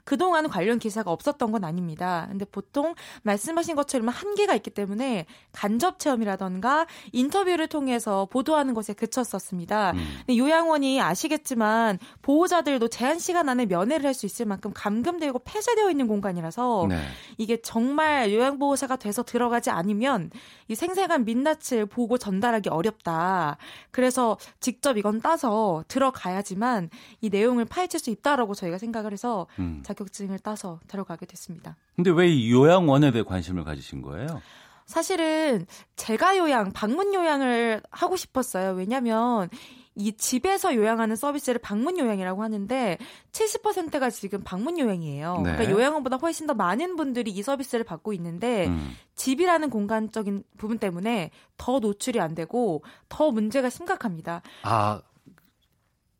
그동안 관련 기사가 없었던 건 아닙니다. 근데 보통 말씀하신 것처럼 한계가 있기 때문에 간접 체험이라던가 인터뷰를 통해서 보도하는 것에 그쳤었습니다. 음. 근데 요양원이 아시겠지만 보호자들도 제한 시간 안에 면회를 할 수 있을 만큼 감금되고 폐쇄되어 있는 공간이라서 네. 이게 정말 요양보호사가 돼서 들어가지 않으면 이 생생한 민낯을 보고 전달하기 어렵다. 그래서 직접 이건 따서 들어가야지만 이 내용을 파헤칠 수 있다라고 저희가 생각을 해서 음. 자 격증을 따서 들어가게 됐습니다. 근데 왜 이 요양원에 대해 관심을 가지신 거예요? 사실은 제가 요양, 방문 요양을 하고 싶었어요. 왜냐면 이 집에서 요양하는 서비스를 방문 요양이라고 하는데 70%가 지금 방문 요양이에요. 네. 그러니까 요양원보다 훨씬 더 많은 분들이 이 서비스를 받고 있는데 음. 집이라는 공간적인 부분 때문에 더 노출이 안 되고 더 문제가 심각합니다. 아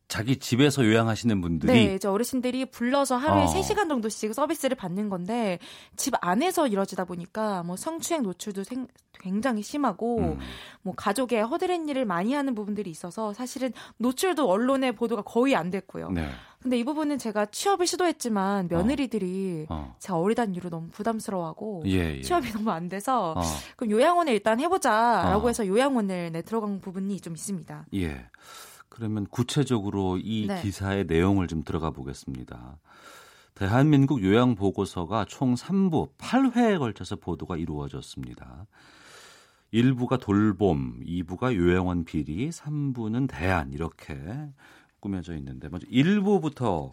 자기 집에서 요양하시는 분들이 네, 이제 어르신들이 불러서 하루에 어. 3시간 정도씩 서비스를 받는 건데 집 안에서 이루어지다 보니까 뭐 성추행 노출도 생- 굉장히 심하고 음. 뭐 가족의 허드렛 일을 많이 하는 부분들이 있어서 사실은 노출도 언론의 보도가 거의 안 됐고요. 네. 근데 이 부분은 제가 취업을 시도했지만 며느리들이 어. 제가 어리다는 이유로 너무 부담스러워하고 예, 예. 취업이 너무 안 돼서 어. 그럼 요양원에 일단 해보자라고 어. 해서 요양원을 내 들어간 부분이 좀 있습니다. 예. 그러면 구체적으로 이 네. 기사의 내용을 좀 들어가 보겠습니다. 대한민국 요양 보고서가 총 3부 8회에 걸쳐서 보도가 이루어졌습니다. 1부가 돌봄, 2부가 요양원 비리, 3부는 대안 이렇게 꾸며져 있는데 먼저 1부부터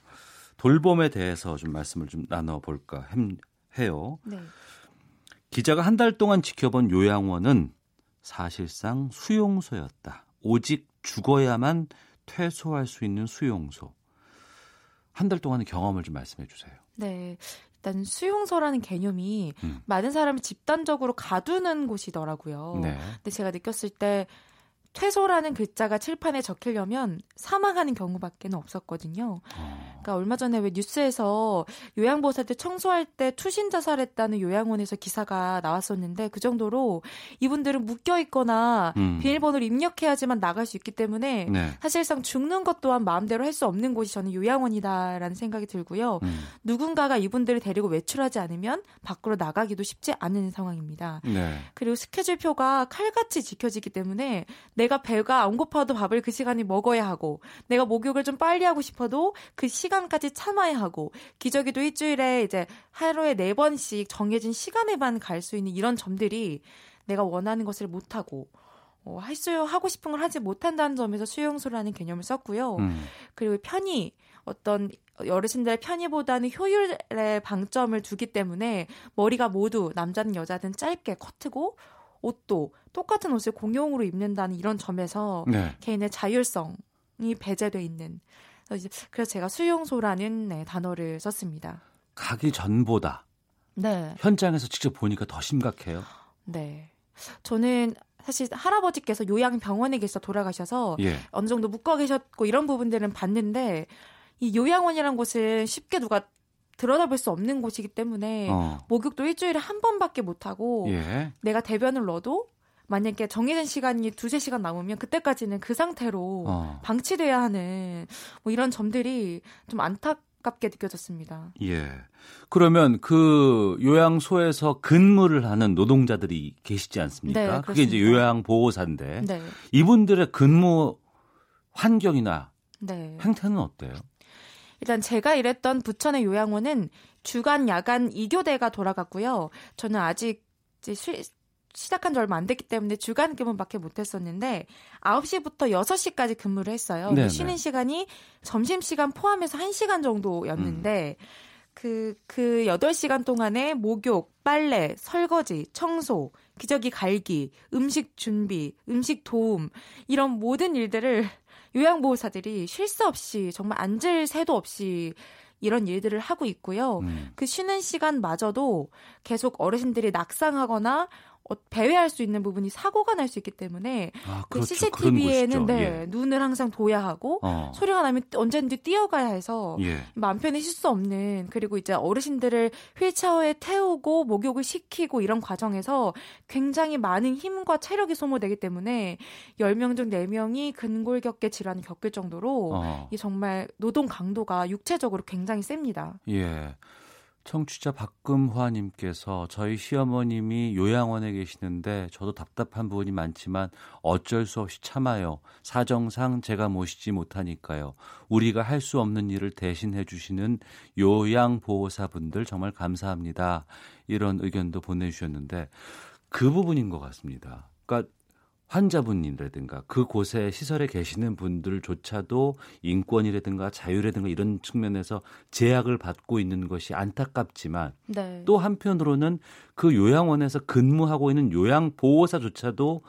돌봄에 대해서 좀 말씀을 좀 나눠 볼까 해요. 네. 기자가 한 달 동안 지켜본 요양원은 사실상 수용소였다. 오직 죽어야만 퇴소할 수 있는 수용소. 한 달 동안의 경험을 좀 말씀해 주세요. 네. 일단 수용소라는 개념이 음. 많은 사람이 집단적으로 가두는 곳이더라고요. 네. 근데 제가 느꼈을 때 퇴소라는 글자가 칠판에 적히려면 사망하는 경우밖에 는 없었거든요. 어, 그러니까 얼마 전에 왜 뉴스에서 요양보호사들 청소할 때 투신 자살했다는 요양원에서 기사가 나왔었는데 그 정도로 이분들은 묶여 있거나 음. 비밀번호를 입력해야지만 나갈 수 있기 때문에 네. 사실상 죽는 것 또한 마음대로 할 수 없는 곳이 저는 요양원이다라는 생각이 들고요. 음. 누군가가 이분들을 데리고 외출하지 않으면 밖으로 나가기도 쉽지 않은 상황입니다. 네. 그리고 스케줄표가 칼같이 지켜지기 때문에 내가 배가 안 고파도 밥을 그 시간에 먹어야 하고 내가 목욕을 좀 빨리 하고 싶어도 그 시간까지 참아야 하고 기저귀도 일주일에 이제 하루에 네 번씩 정해진 시간에만 갈 수 있는 이런 점들이 내가 원하는 것을 못 하고 어, 할수 하고 싶은 걸 하지 못한다는 점에서 수용소라는 개념을 썼고요. 음. 그리고 편의 어떤 어르신들의 편의보다는 효율에 방점을 두기 때문에 머리가 모두 남자든 여자든 짧게 커트고 옷도 똑같은 옷을 공용으로 입는다는 이런 점에서 네. 개인의 자율성이 배제돼 있는 그래서, 제가 수용소라는 네, 단어를 썼습니다. 가기 전보다 네, 현장에서 직접 보니까 더 심각해요. 네. 저는 사실 할아버지께서 요양병원에 계셔 돌아가셔서 예. 어느 정도 묶어 계셨고 이런 부분들은 봤는데 이 요양원이라는 곳은 쉽게 누가 들여다볼 수 없는 곳이기 때문에 어. 목욕도 일주일에 한 번밖에 못 하고 예. 내가 대변을 넣어도 만약에 정해진 시간이 두세 시간 남으면 그때까지는 그 상태로 어. 방치돼야 하는 뭐 이런 점들이 좀 안타깝게 느껴졌습니다. 예. 그러면 그 요양소에서 근무를 하는 노동자들이 계시지 않습니까? 네, 그게 이제 그렇습니다. 요양 보호사인데 네. 이분들의 근무 환경이나 네. 행태는 어때요? 일단 제가 일했던 부천의 요양원은 주간 야간 2교대가 돌아갔고요. 저는 아직 이제 수, 시작한 지 얼마 안 됐기 때문에 주간 근무밖에 못 했었는데 9시부터 6시까지 근무를 했어요. 네네. 쉬는 시간이 점심 시간 포함해서 1시간 정도였는데 그, 그 8시간 동안에 목욕, 빨래, 설거지, 청소, 기저귀 갈기, 음식 준비, 음식 도움, 이런 모든 일들을 요양보호사들이 쉴 새 없이 정말 앉을 새도 없이 이런 일들을 하고 있고요. 음. 그 쉬는 시간마저도 계속 어르신들이 낙상하거나 어, 배회할 수 있는 부분이 사고가 날 수 있기 때문에 아, 그 그렇죠. 그런 CCTV에는. 네, 예. 눈을 항상 둬야 하고 어. 소리가 나면 언제든지 뛰어가야 해서 예. 마음 편히 쉴 수 없는 그리고 이제 어르신들을 휠체어에 태우고 목욕을 시키고 이런 과정에서 굉장히 많은 힘과 체력이 소모되기 때문에 10명 중 4명이 근골격계 질환을 겪을 정도로 어. 이 정말 노동 강도가 육체적으로 굉장히 셉니다. 예. 청취자 박금화님께서 저희 시어머님이 요양원에 계시는데 저도 답답한 부분이 많지만 어쩔 수 없이 참아요. 사정상 제가 모시지 못하니까요. 우리가 할 수 없는 일을 대신해 주시는 요양보호사분들 정말 감사합니다. 이런 의견도 보내주셨는데 그 부분인 것 같습니다. 그러니까 환자분이라든가 그곳에 시설에 계시는 분들조차도 인권이라든가 자유라든가 이런 측면에서 제약을 받고 있는 것이 안타깝지만 네. 또 한편으로는 그 요양원에서 근무하고 있는 요양보호사조차도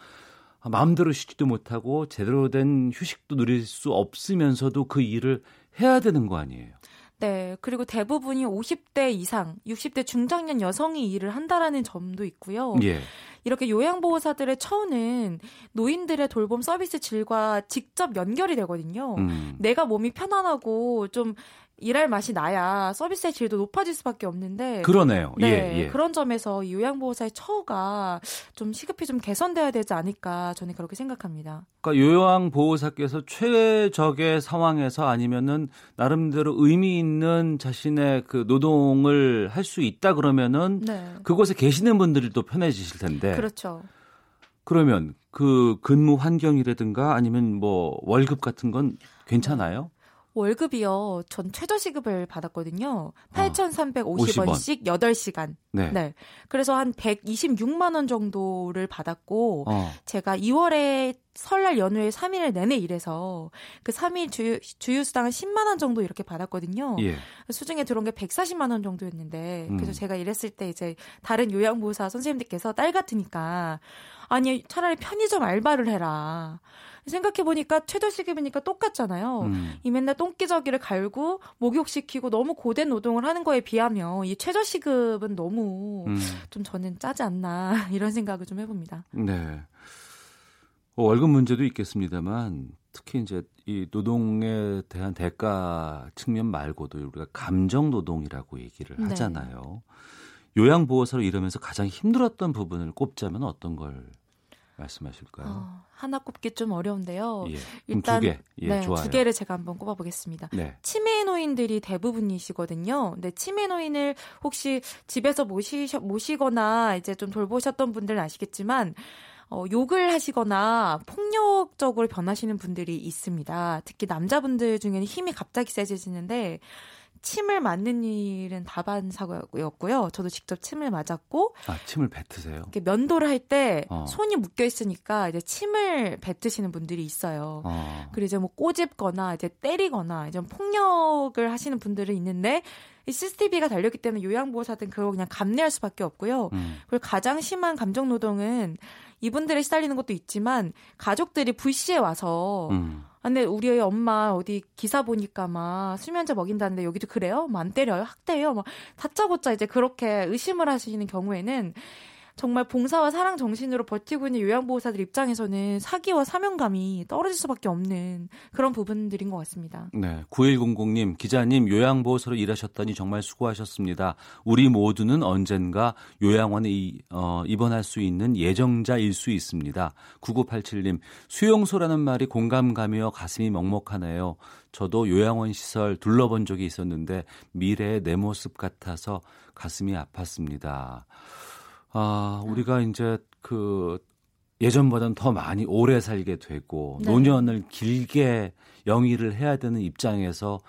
마음대로 쉬지도 못하고 제대로 된 휴식도 누릴 수 없으면서도 그 일을 해야 되는 거 아니에요. 네. 그리고 대부분이 50대 이상, 60대 중장년 여성이 일을 한다라는 점도 있고요. 예. 이렇게 요양보호사들의 처우는 노인들의 돌봄 서비스 질과 직접 연결이 되거든요. 음. 내가 몸이 편안하고 좀 일할 맛이 나야 서비스의 질도 높아질 수밖에 없는데 그러네요. 네, 예, 예. 그런 점에서 이 요양보호사의 처우가 좀 시급히 좀 개선돼야 되지 않을까 저는 그렇게 생각합니다. 그러니까 요양보호사께서 최적의 상황에서 아니면은 나름대로 의미 있는 자신의 그 노동을 할 수 있다 그러면은 네. 그곳에 계시는 분들이 또 편해지실 텐데 그렇죠. 그러면 그 근무 환경이라든가 아니면 뭐 월급 같은 건 괜찮아요? 월급이요. 전 최저시급을 받았거든요. 어, 8,350원씩 8시간. 네. 네. 그래서 한 126만 원 정도를 받았고 어. 제가 2월에 설날 연휴에 3일 내내 일해서 그 3일 주유, 주유수당 한 10만 원 정도 이렇게 받았거든요. 예. 수중에 들어온 게 140만 원 정도였는데 음. 그래서 제가 일했을 때 이제 다른 요양보호사 선생님들께서 딸 같으니까 아니 차라리 편의점 알바를 해라. 생각해 보니까 최저 시급이니까 똑같잖아요. 음. 이 맨날 똥기저귀를 갈고 목욕시키고 너무 고된 노동을 하는 거에 비하면 이 최저 시급은 너무 음. 좀 저는 짜지 않나 이런 생각을 좀 해봅니다. 네. 뭐 월급 문제도 있겠습니다만 특히 이제 이 노동에 대한 대가 측면 말고도 우리가 감정 노동이라고 얘기를 네. 하잖아요. 요양보호사로 일하면서 가장 힘들었던 부분을 꼽자면 어떤 걸 말씀하실까요? 어, 하나 꼽기 좀 어려운데요. 예. 일단 두 개. 예, 네, 좋아요. 두 개를 제가 한번 꼽아보겠습니다. 네. 치매 노인들이 대부분이시거든요. 근데 치매 노인을 혹시 집에서 모시 모시거나 이제 좀 돌보셨던 분들은 아시겠지만 어, 욕을 하시거나 폭력적으로 변하시는 분들이 있습니다. 특히 남자분들 중에는 힘이 갑자기 세지는데 침을 맞는 일은 다반 사고였고요. 저도 직접 침을 맞았고 아, 침을 뱉으세요? 이렇게 면도를 할때 어. 손이 묶여 있으니까 이제 침을 뱉으시는 분들이 있어요. 어. 그리고 이제 뭐 꼬집거나 이제 때리거나 이제 폭력을 하시는 분들은 있는데 이 CCTV가 달렸기 때문에 요양보호사든 그걸 그냥 감내할 수밖에 없고요. 음. 그리고 가장 심한 감정 노동은 이분들이 시달리는 것도 있지만 가족들이 불시에 와서 음. 아, 근데 우리 애 엄마 어디 기사 보니까 막 수면제 먹인다는데 여기도 그래요? 뭐 안 때려요? 학대해요? 막 다짜고짜 이제 그렇게 의심을 하시는 경우에는 정말 봉사와 사랑 정신으로 버티고 있는 요양보호사들 입장에서는 사기와 사명감이 떨어질 수밖에 없는 그런 부분들인 것 같습니다. 네, 9100님, 기자님, 요양보호사로 일하셨다니 정말 수고하셨습니다. 우리 모두는 언젠가 요양원에 이, 어, 입원할 수 있는 예정자일 수 있습니다. 9987님, 수용소라는 말이 공감 가며 가슴이 먹먹하네요. 저도 요양원 시설 둘러본 적이 있었는데 미래의 내 모습 같아서 가슴이 아팠습니다. 아, 우리가 이제 그 예전보다는 더 많이 오래 살게 되고 네. 노년을 길게 영위를 해야 되는 입장에서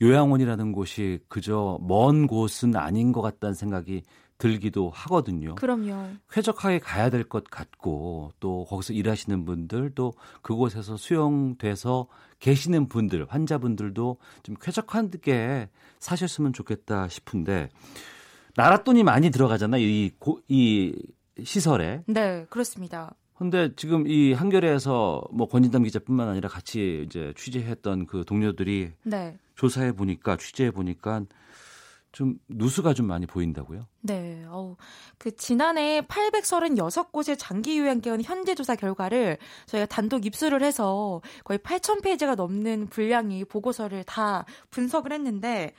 요양원이라는 곳이 그저 먼 곳은 아닌 것 같다는 생각이 들기도 하거든요. 그럼요. 쾌적하게 가야 될 것 같고 또 거기서 일하시는 분들 또 그곳에서 수용돼서 계시는 분들 환자분들도 좀 쾌적하게 사셨으면 좋겠다 싶은데 나라 돈이 많이 들어가잖아요. 이, 고, 이 시설에. 네, 그렇습니다. 근데 지금 이 한겨레에서 뭐 권진담 기자뿐만 아니라 같이 이제 취재했던 그 동료들이 네. 조사해 보니까 취재해 보니까 좀 누수가 좀 많이 보인다고요? 네. 어, 그 지난해 836곳의 장기 요양기관 현재 조사 결과를 저희가 단독 입수를 해서 거의 8,000페이지가 넘는 분량의 보고서를 다 분석을 했는데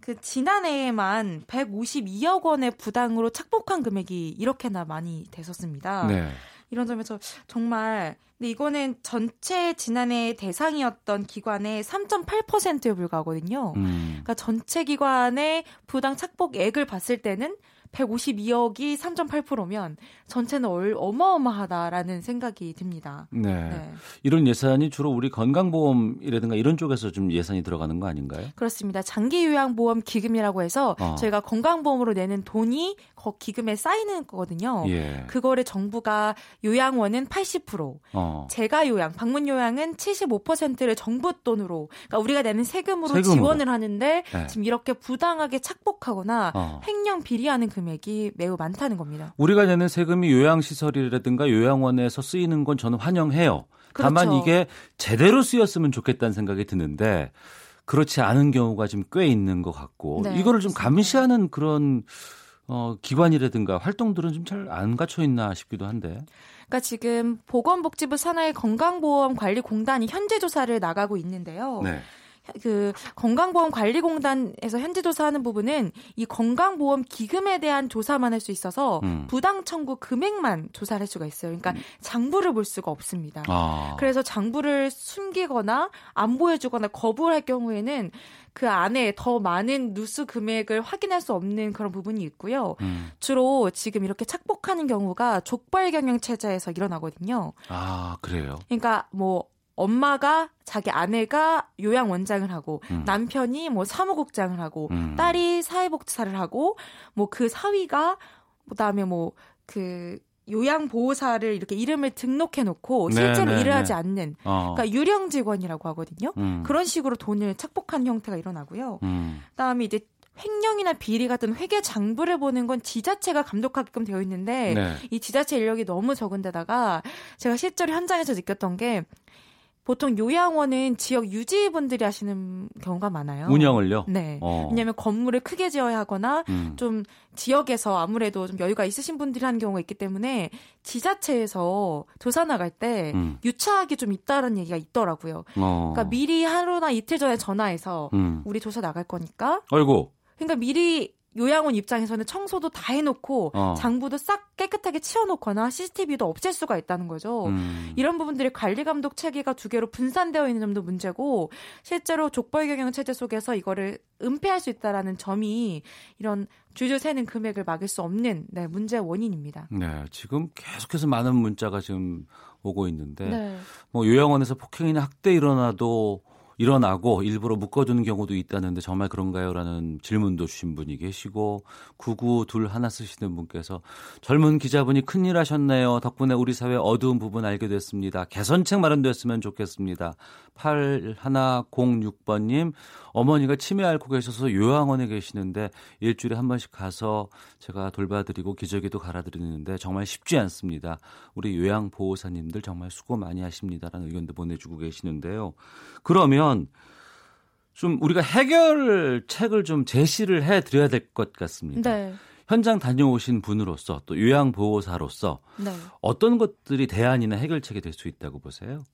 그 지난해에만 152억 원의 부당으로 착복한 금액이 이렇게나 많이 됐었습니다. 네. 이런 점에서 정말 근데 이거는 전체 지난해 대상이었던 기관의 3.8%에 불과하거든요. 음. 그러니까 전체 기관의 부당 착복액을 봤을 때는 152억이 3.8%면 전체는 얼, 어마어마하다라는 생각이 듭니다. 네. 네. 이런 예산이 주로 우리 건강보험이라든가 이런 쪽에서 좀 예산이 들어가는 거 아닌가요? 그렇습니다. 장기 요양보험 기금이라고 해서 어. 저희가 건강보험으로 내는 돈이 거 기금에 쌓이는 거거든요. 예. 그거를 정부가 요양원은 80%, 어. 재가 요양, 방문 요양은 75%를 정부 돈으로, 그러니까 우리가 내는 세금으로, 세금으로. 지원을 하는데 네. 지금 이렇게 부당하게 착복하거나 어. 횡령 비리하는 금액이 매우 많다는 겁니다. 우리가 내는 세금이 요양시설이라든가 요양원에서 쓰이는 건 저는 환영해요. 다만 그렇죠. 이게 제대로 쓰였으면 좋겠다는 생각이 드는데 그렇지 않은 경우가 지금 꽤 있는 것 같고 네, 이거를 좀. 감시하는 그런 어, 기관이라든가 활동들은 좀 잘 안 갖춰 있나 싶기도 한데. 그러니까 지금 보건복지부 산하의 건강보험관리공단이 현재 조사를 나가고 있는데요. 네. 그 건강보험관리공단에서 현재 조사하는 부분은 이 건강보험 기금에 대한 조사만 할 수 있어서 음. 부당 청구 금액만 조사를 할 수가 있어요. 그러니까 장부를 볼 수가 없습니다. 아. 그래서 장부를 숨기거나 안 보여주거나 거부를 할 경우에는 그 안에 더 많은 누수 금액을 확인할 수 없는 그런 부분이 있고요. 음. 주로 지금 이렇게 착복하는 경우가 족발 경영 체제에서 일어나거든요. 아, 그래요. 그러니까 뭐 엄마가 자기 아내가 요양 원장을 하고 음. 남편이 뭐 사무국장을 하고 음. 딸이 사회복지사를 하고 뭐 그 사위가 그다음에 뭐그 요양 보호사를 이렇게 이름을 등록해 놓고 네, 실제로 네, 일을 네. 하지 않는 어. 그러니까 유령 직원이라고 하거든요. 음. 그런 식으로 돈을 착복하는 형태가 일어나고요. 음. 그다음에 이제 횡령이나 비리 같은 회계 장부를 보는 건 지자체가 감독하게끔 되어 있는데 네. 이 지자체 인력이 너무 적은데다가 제가 실제로 현장에서 느꼈던 게 보통 요양원은 지역 유지분들이 하시는 경우가 많아요. 운영을요? 네. 어. 왜냐하면 건물을 크게 지어야 하거나 음. 좀 지역에서 아무래도 좀 여유가 있으신 분들이 하는 경우가 있기 때문에 지자체에서 조사 나갈 때 음. 유착이 좀 있다는 얘기가 있더라고요. 어. 그러니까 미리 하루나 이틀 전에 전화해서 음. 우리 조사 나갈 거니까 아이고. 그러니까 미리 요양원 입장에서는 청소도 다 해놓고 어. 장부도 싹 깨끗하게 치워놓거나 CCTV도 없앨 수가 있다는 거죠. 음. 이런 부분들이 관리 감독 체계가 두 개로 분산되어 있는 점도 문제고 실제로 족벌 경영 체제 속에서 이거를 은폐할 수 있다라는 점이 이런 줄줄 새는 금액을 막을 수 없는 네, 문제의 원인입니다. 네, 지금 계속해서 많은 문자가 지금 오고 있는데 네. 뭐 요양원에서 폭행이나 학대 일어나도 일어나고 일부러 묶어두는 경우도 있다는데 정말 그런가요?라는 질문도 주신 분이 계시고 99둘 하나 쓰시는 분께서 젊은 기자분이 큰일 하셨네요. 덕분에 우리 사회 어두운 부분 알게 됐습니다. 개선책 마련됐으면 좋겠습니다. 8106번님 어머니가 치매 앓고 계셔서 요양원에 계시는데 일주일에 한 번씩 가서 제가 돌봐드리고 기저귀도 갈아드리는데 정말 쉽지 않습니다. 우리 요양보호사님들 정말 수고 많이 하십니다라는 의견도 보내주고 계시는데요. 그러면 좀 우리가 해결책을 좀 제시를 해 드려야 될 것 같습니다. 네. 현장 다녀오신 분으로서 또 요양보호사로서 네. 어떤 것들이 대안이나 해결책이 될 수 있다고 보세요?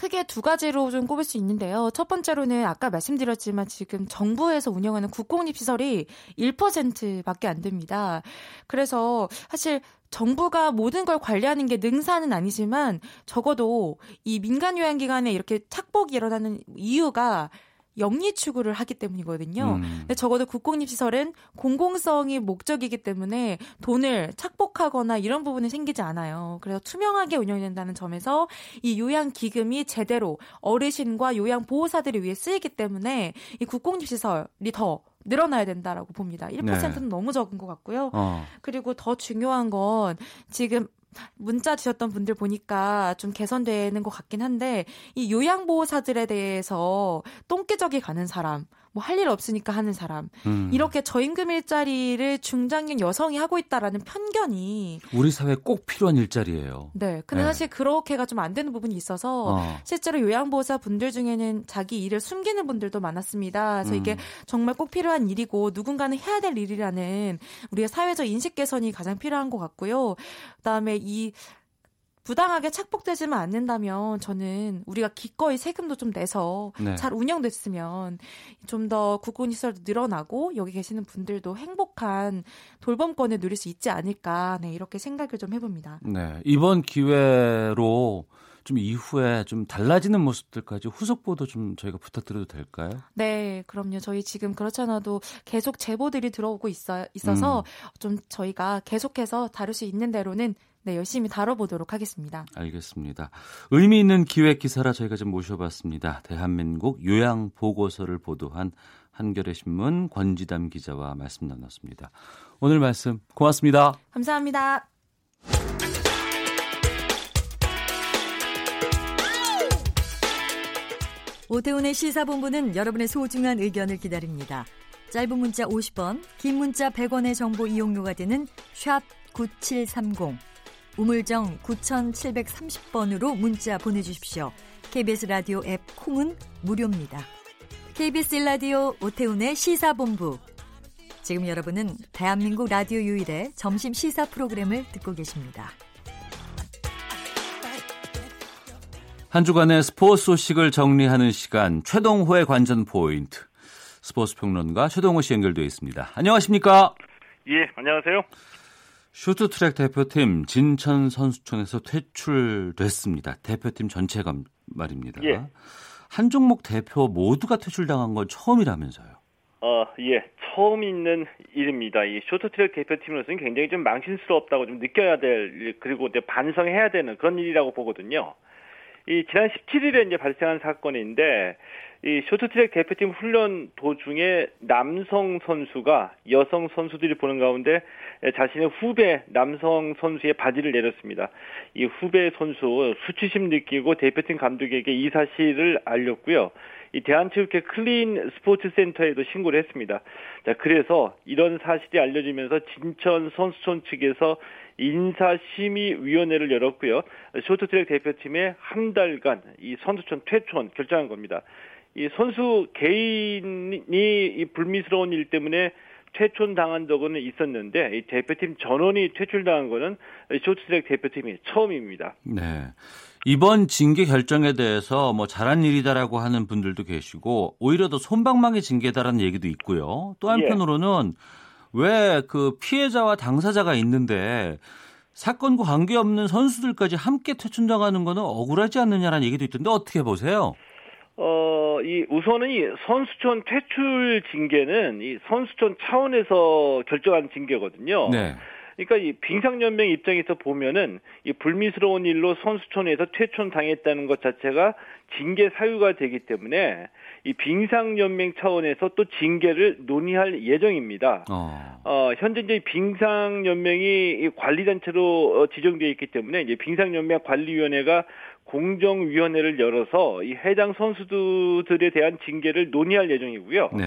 크게 두 가지로 좀 꼽을 수 있는데요. 첫 번째로는 아까 말씀드렸지만 지금 정부에서 운영하는 국공립시설이 1%밖에 안 됩니다. 그래서 사실 정부가 모든 걸 관리하는 게 능사는 아니지만 적어도 이 민간 요양기관에 이렇게 착복이 일어나는 이유가 영리 추구를 하기 때문이거든요. 음. 근데 적어도 국공립시설은 공공성이 목적이기 때문에 돈을 착복하거나 이런 부분이 생기지 않아요. 그래서 투명하게 운영이 된다는 점에서 이 요양기금이 제대로 어르신과 요양보호사들을 위해 쓰이기 때문에 이 국공립시설이 더 늘어나야 된다라고 봅니다. 1%는 네. 너무 적은 것 같고요. 어. 그리고 더 중요한 건 지금 문자 주셨던 분들 보니까 좀 개선되는 것 같긴 한데 이 요양보호사들에 대해서 똥개적이 가는 사람, 뭐 할 일 없으니까 하는 사람 음. 이렇게 저임금 일자리를 중장년 여성이 하고 있다라는 편견이 우리 사회에 꼭 필요한 일자리예요. 네. 근데 네. 사실 그렇게가 좀 안 되는 부분이 있어서 어. 실제로 요양보호사 분들 중에는 자기 일을 숨기는 분들도 많았습니다. 그래서 이게 음. 정말 꼭 필요한 일이고 누군가는 해야 될 일이라는 우리의 사회적 인식 개선이 가장 필요한 것 같고요. 그다음에 이 부당하게 착복되지만 않는다면 저는 우리가 기꺼이 세금도 좀 내서 네. 잘 운영됐으면 좀 더 국군 시설도 늘어나고 여기 계시는 분들도 행복한 돌봄권을 누릴 수 있지 않을까 네, 이렇게 생각을 좀 해봅니다. 네. 이번 기회로 좀 이후에 좀 달라지는 모습들까지 후속 보도 좀 저희가 부탁드려도 될까요? 네, 그럼요. 저희 지금 그렇잖아도 계속 제보들이 들어오고 있어, 있어서 좀 저희가 계속해서 다룰 수 있는 대로는 네, 열심히 다뤄보도록 하겠습니다. 알겠습니다. 의미 있는 기획 기사라 저희가 좀 모셔봤습니다. 대한민국 요양 보고서를 보도한 한겨레 신문 권지담 기자와 말씀 나눴습니다. 오늘 말씀 고맙습니다. 감사합니다. 오태훈의 시사본부는 여러분의 소중한 의견을 기다립니다. 짧은 문자 50원, 긴 문자 100원의 정보 이용료가 되는 샵 9730, 우물정 9730번으로 문자 보내주십시오. KBS 라디오 앱 콩은 무료입니다. KBS 라디오 오태훈의 시사본부. 지금 여러분은 대한민국 라디오 유일의 점심 시사 프로그램을 듣고 계십니다. 한 주간의 스포츠 소식을 정리하는 시간 최동호의 관전 포인트. 스포츠 평론가 최동호 씨 연결되어 있습니다. 안녕하십니까? 예, 안녕하세요. 쇼트트랙 대표팀 진천 선수촌에서 퇴출됐습니다. 대표팀 전체가 말입니다. 예. 한 종목 대표 모두가 퇴출당한 건 처음이라면서요. 어, 예, 처음 있는 일입니다. 이 쇼트트랙 대표팀으로서는 굉장히 좀 망신스럽다고 좀 느껴야 될, 일, 그리고 이제 반성해야 되는 그런 일이라고 보거든요. 이 지난 17일에 이제 발생한 사건인데 이 쇼트트랙 대표팀 훈련 도중에 남성 선수가 여성 선수들이 보는 가운데 자신의 후배 남성 선수의 바지를 내렸습니다. 이 후배 선수 수치심 느끼고 대표팀 감독에게 이 사실을 알렸고요. 이 대한체육회 클린 스포츠 센터에도 신고를 했습니다. 자, 그래서 이런 사실이 알려지면서 진천 선수촌 측에서 인사심의위원회를 열었고요. 쇼트트랙 대표팀에 한 달간 이 선수촌 퇴촌 결정한 겁니다. 이 선수 개인이 이 불미스러운 일 때문에 퇴촌 당한 적은 있었는데 이 대표팀 전원이 퇴출당한 거는 쇼트트랙 대표팀이 처음입니다. 네. 이번 징계 결정에 대해서 뭐 잘한 일이다라고 하는 분들도 계시고 오히려 더 손방망이 징계다라는 얘기도 있고요. 또 한편으로는 왜 그 피해자와 당사자가 있는데 사건과 관계없는 선수들까지 함께 퇴출당하는 거는 억울하지 않느냐라는 얘기도 있던데 어떻게 보세요? 어, 이 우선은 이 선수촌 퇴출 징계는 이 선수촌 차원에서 결정한 징계거든요. 네. 그러니까 이 빙상연맹 입장에서 보면은 이 불미스러운 일로 선수촌에서 퇴촌 당했다는 것 자체가 징계 사유가 되기 때문에 이 빙상연맹 차원에서 또 징계를 논의할 예정입니다. 어. 어, 현재 이제 빙상연맹이 이 관리단체로 어, 지정되어 있기 때문에 이제 빙상연맹 관리위원회가 공정위원회를 열어서 이 해당 선수들에 대한 징계를 논의할 예정이고요. 네.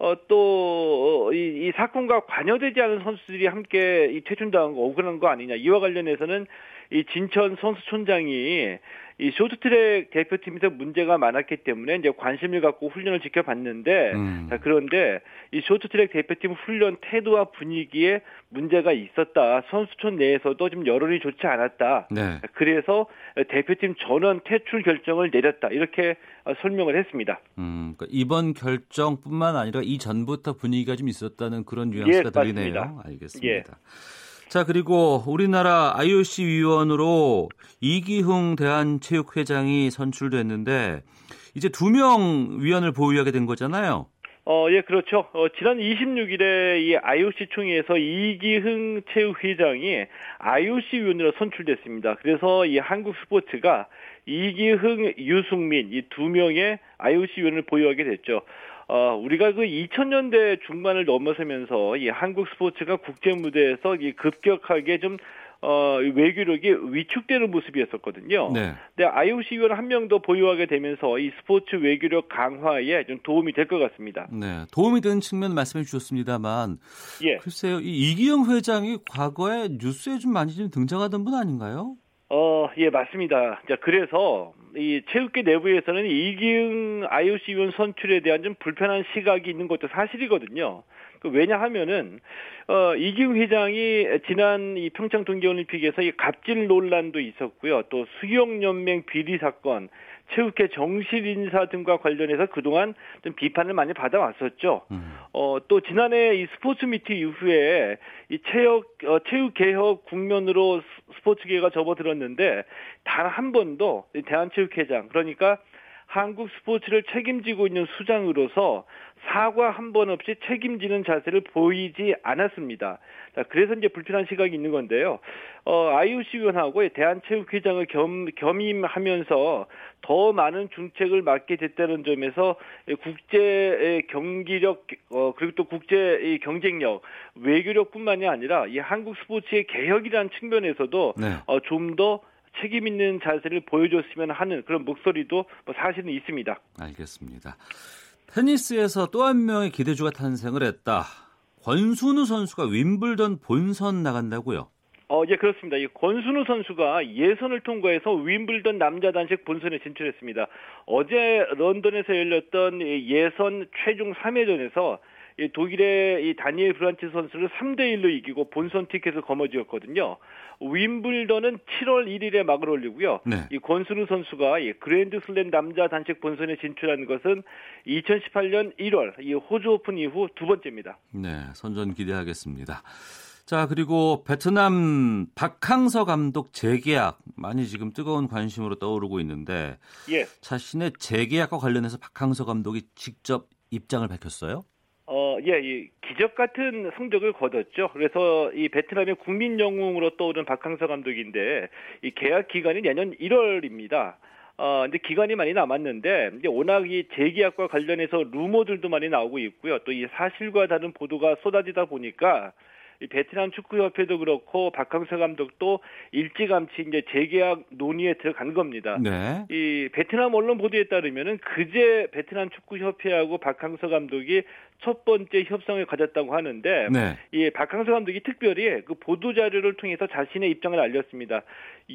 어, 또, 이, 이 사건과 관여되지 않은 선수들이 함께 이 퇴출당한 거 억울한 거 아니냐. 이와 관련해서는 이 진천 선수촌장이 이 쇼트트랙 대표팀에서 문제가 많았기 때문에 이제 관심을 갖고 훈련을 지켜봤는데 음. 자, 그런데 이 쇼트트랙 대표팀 훈련 태도와 분위기에 문제가 있었다. 선수촌 내에서도 좀 여론이 좋지 않았다. 네. 그래서 대표팀 전원 퇴출 결정을 내렸다. 이렇게 어, 설명을 했습니다. 음, 그러니까 이번 결정뿐만 아니라 이 전부터 분위기가 좀 있었다는 그런 뉘앙스가 예, 들리네요. 맞습니다. 알겠습니다. 예. 자, 그리고 우리나라 IOC 위원으로 이기흥 대한체육회장이 선출됐는데 이제 두 명 위원을 보유하게 된 거잖아요. 어, 예, 그렇죠. 어, 지난 26일에 이 IOC 총회에서 이기흥 체육회장이 IOC 위원으로 선출됐습니다. 그래서 이 한국 스포츠가 이기흥, 유승민 이 두 명의 IOC 위원을 보유하게 됐죠. 어, 우리가 그 2000년대 중반을 넘어서면서 이 한국 스포츠가 국제 무대에서 이 급격하게 좀 어, 외교력이 위축되는 모습이었었거든요. 네. 근데 IOC 위원 한 명 더 보유하게 되면서 이 스포츠 외교력 강화에 좀 도움이 될 것 같습니다. 네, 도움이 되는 측면 말씀해 주셨습니다만, 예. 글쎄요, 이 이기영 회장이 과거에 뉴스에 좀 많이 좀 등장하던 분 아닌가요? 어, 예, 맞습니다. 자, 그래서 이 체육계 내부에서는 이기흥 IOC 위원 선출에 대한 좀 불편한 시각이 있는 것도 사실이거든요. 그 왜냐하면은 어 이기웅 회장이 지난 이 평창 동계올림픽에서 이 갑질 논란도 있었고요. 또 수영 연맹 비리 사건, 체육회 정실 인사 등과 관련해서 그동안 좀 비판을 많이 받아왔었죠. 음. 어, 또 지난해 이 스포츠 미팅 이후에 이 체육, 어, 체육 개혁 국면으로 스- 스포츠계가 접어들었는데 단 한 번도 이 대한체육회장, 그러니까 한국 스포츠를 책임지고 있는 수장으로서 사과 한 번 없이 책임지는 자세를 보이지 않았습니다. 자, 그래서 이제 불편한 시각이 있는 건데요. 어, IOC 위원하고 대한체육회장을 겸, 겸임하면서 더 많은 중책을 맡게 됐다는 점에서 국제 경기력, 어, 그리고 또 국제 경쟁력, 외교력뿐만이 아니라 이 한국 스포츠의 개혁이라는 측면에서도 네. 어, 좀더 책임 있는 자세를 보여줬으면 하는 그런 목소리도 뭐 사실은 있습니다. 알겠습니다. 테니스에서 또 한 명의 기대주가 탄생을 했다. 권순우 선수가 윈블던 본선 나간다고요? 어, 예, 그렇습니다. 이 권순우 선수가 예선을 통과해서 윈블던 남자 단식 본선에 진출했습니다. 어제 런던에서 열렸던 이 예선 최종 3회전에서 이 독일의 이 다니엘 브란치 선수를 3대 1로 이기고 본선 티켓을 거머쥐었거든요. 윈블던은 7월 1일에 막을 올리고요. 네. 이 권순우 선수가 이 그랜드슬램 남자 단식 본선에 진출한 것은 2018년 1월 이 호주 오픈 이후 두 번째입니다. 네, 선전 기대하겠습니다. 자, 그리고 베트남 박항서 감독 재계약 많이 지금 뜨거운 관심으로 떠오르고 있는데 예. 자신의 재계약과 관련해서 박항서 감독이 직접 입장을 밝혔어요? 어, 예, 이 기적 같은 성적을 거뒀죠. 그래서 이 베트남의 국민 영웅으로 떠오른 박항서 감독인데 이 계약 기간이 내년 1월입니다. 어, 근데 기간이 많이 남았는데 이제 워낙 이 재계약과 관련해서 루머들도 많이 나오고 있고요. 또 이 사실과 다른 보도가 쏟아지다 보니까 이 베트남 축구협회도 그렇고 박항서 감독도 일찌감치 이제 재계약 논의에 들어간 겁니다. 네. 이 베트남 언론 보도에 따르면은 그제 베트남 축구협회하고 박항서 감독이 첫 번째 협상을 가졌다고 하는데 네. 이 박항서 감독이 특별히 그 보도 자료를 통해서 자신의 입장을 알렸습니다.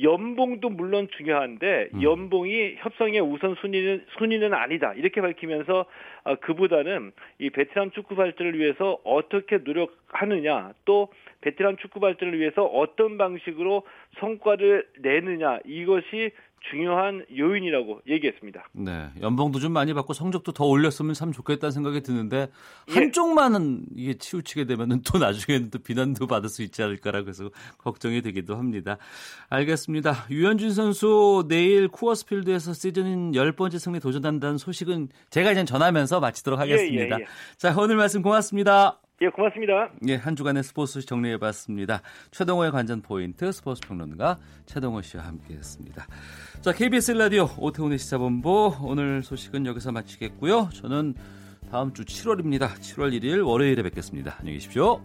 연봉도 물론 중요한데 음. 연봉이 협상의 우선 순위는 순위는 아니다 이렇게 밝히면서 아, 그보다는 이 베트남 축구 발전을 위해서 어떻게 노력하느냐 또 베트남 축구 발전을 위해서 어떤 방식으로 성과를 내느냐 이것이 중요한 요인이라고 얘기했습니다. 네. 연봉도 좀 많이 받고 성적도 더 올렸으면 참 좋겠다는 생각이 드는데 예. 한쪽만은 이게 치우치게 되면은 또 나중에는 또 비난도 받을 수 있지 않을까라 그래서 걱정이 되기도 합니다. 알겠습니다. 유현진 선수 내일 쿠어스필드에서 시즌 10번째 승리 도전한다는 소식은 제가 이제 전하면서 마치도록 하겠습니다. 예, 예. 자, 오늘 말씀 고맙습니다. 예, 고맙습니다. 예, 한 주간의 스포츠 정리해봤습니다. 최동호의 관전 포인트 스포츠 평론가 최동호 씨와 함께했습니다. 자, KBS 라디오 오태훈의 시사본부 오늘 소식은 여기서 마치겠고요. 저는 다음 주 7월입니다. 7월 1일 월요일에 뵙겠습니다. 안녕히 계십시오.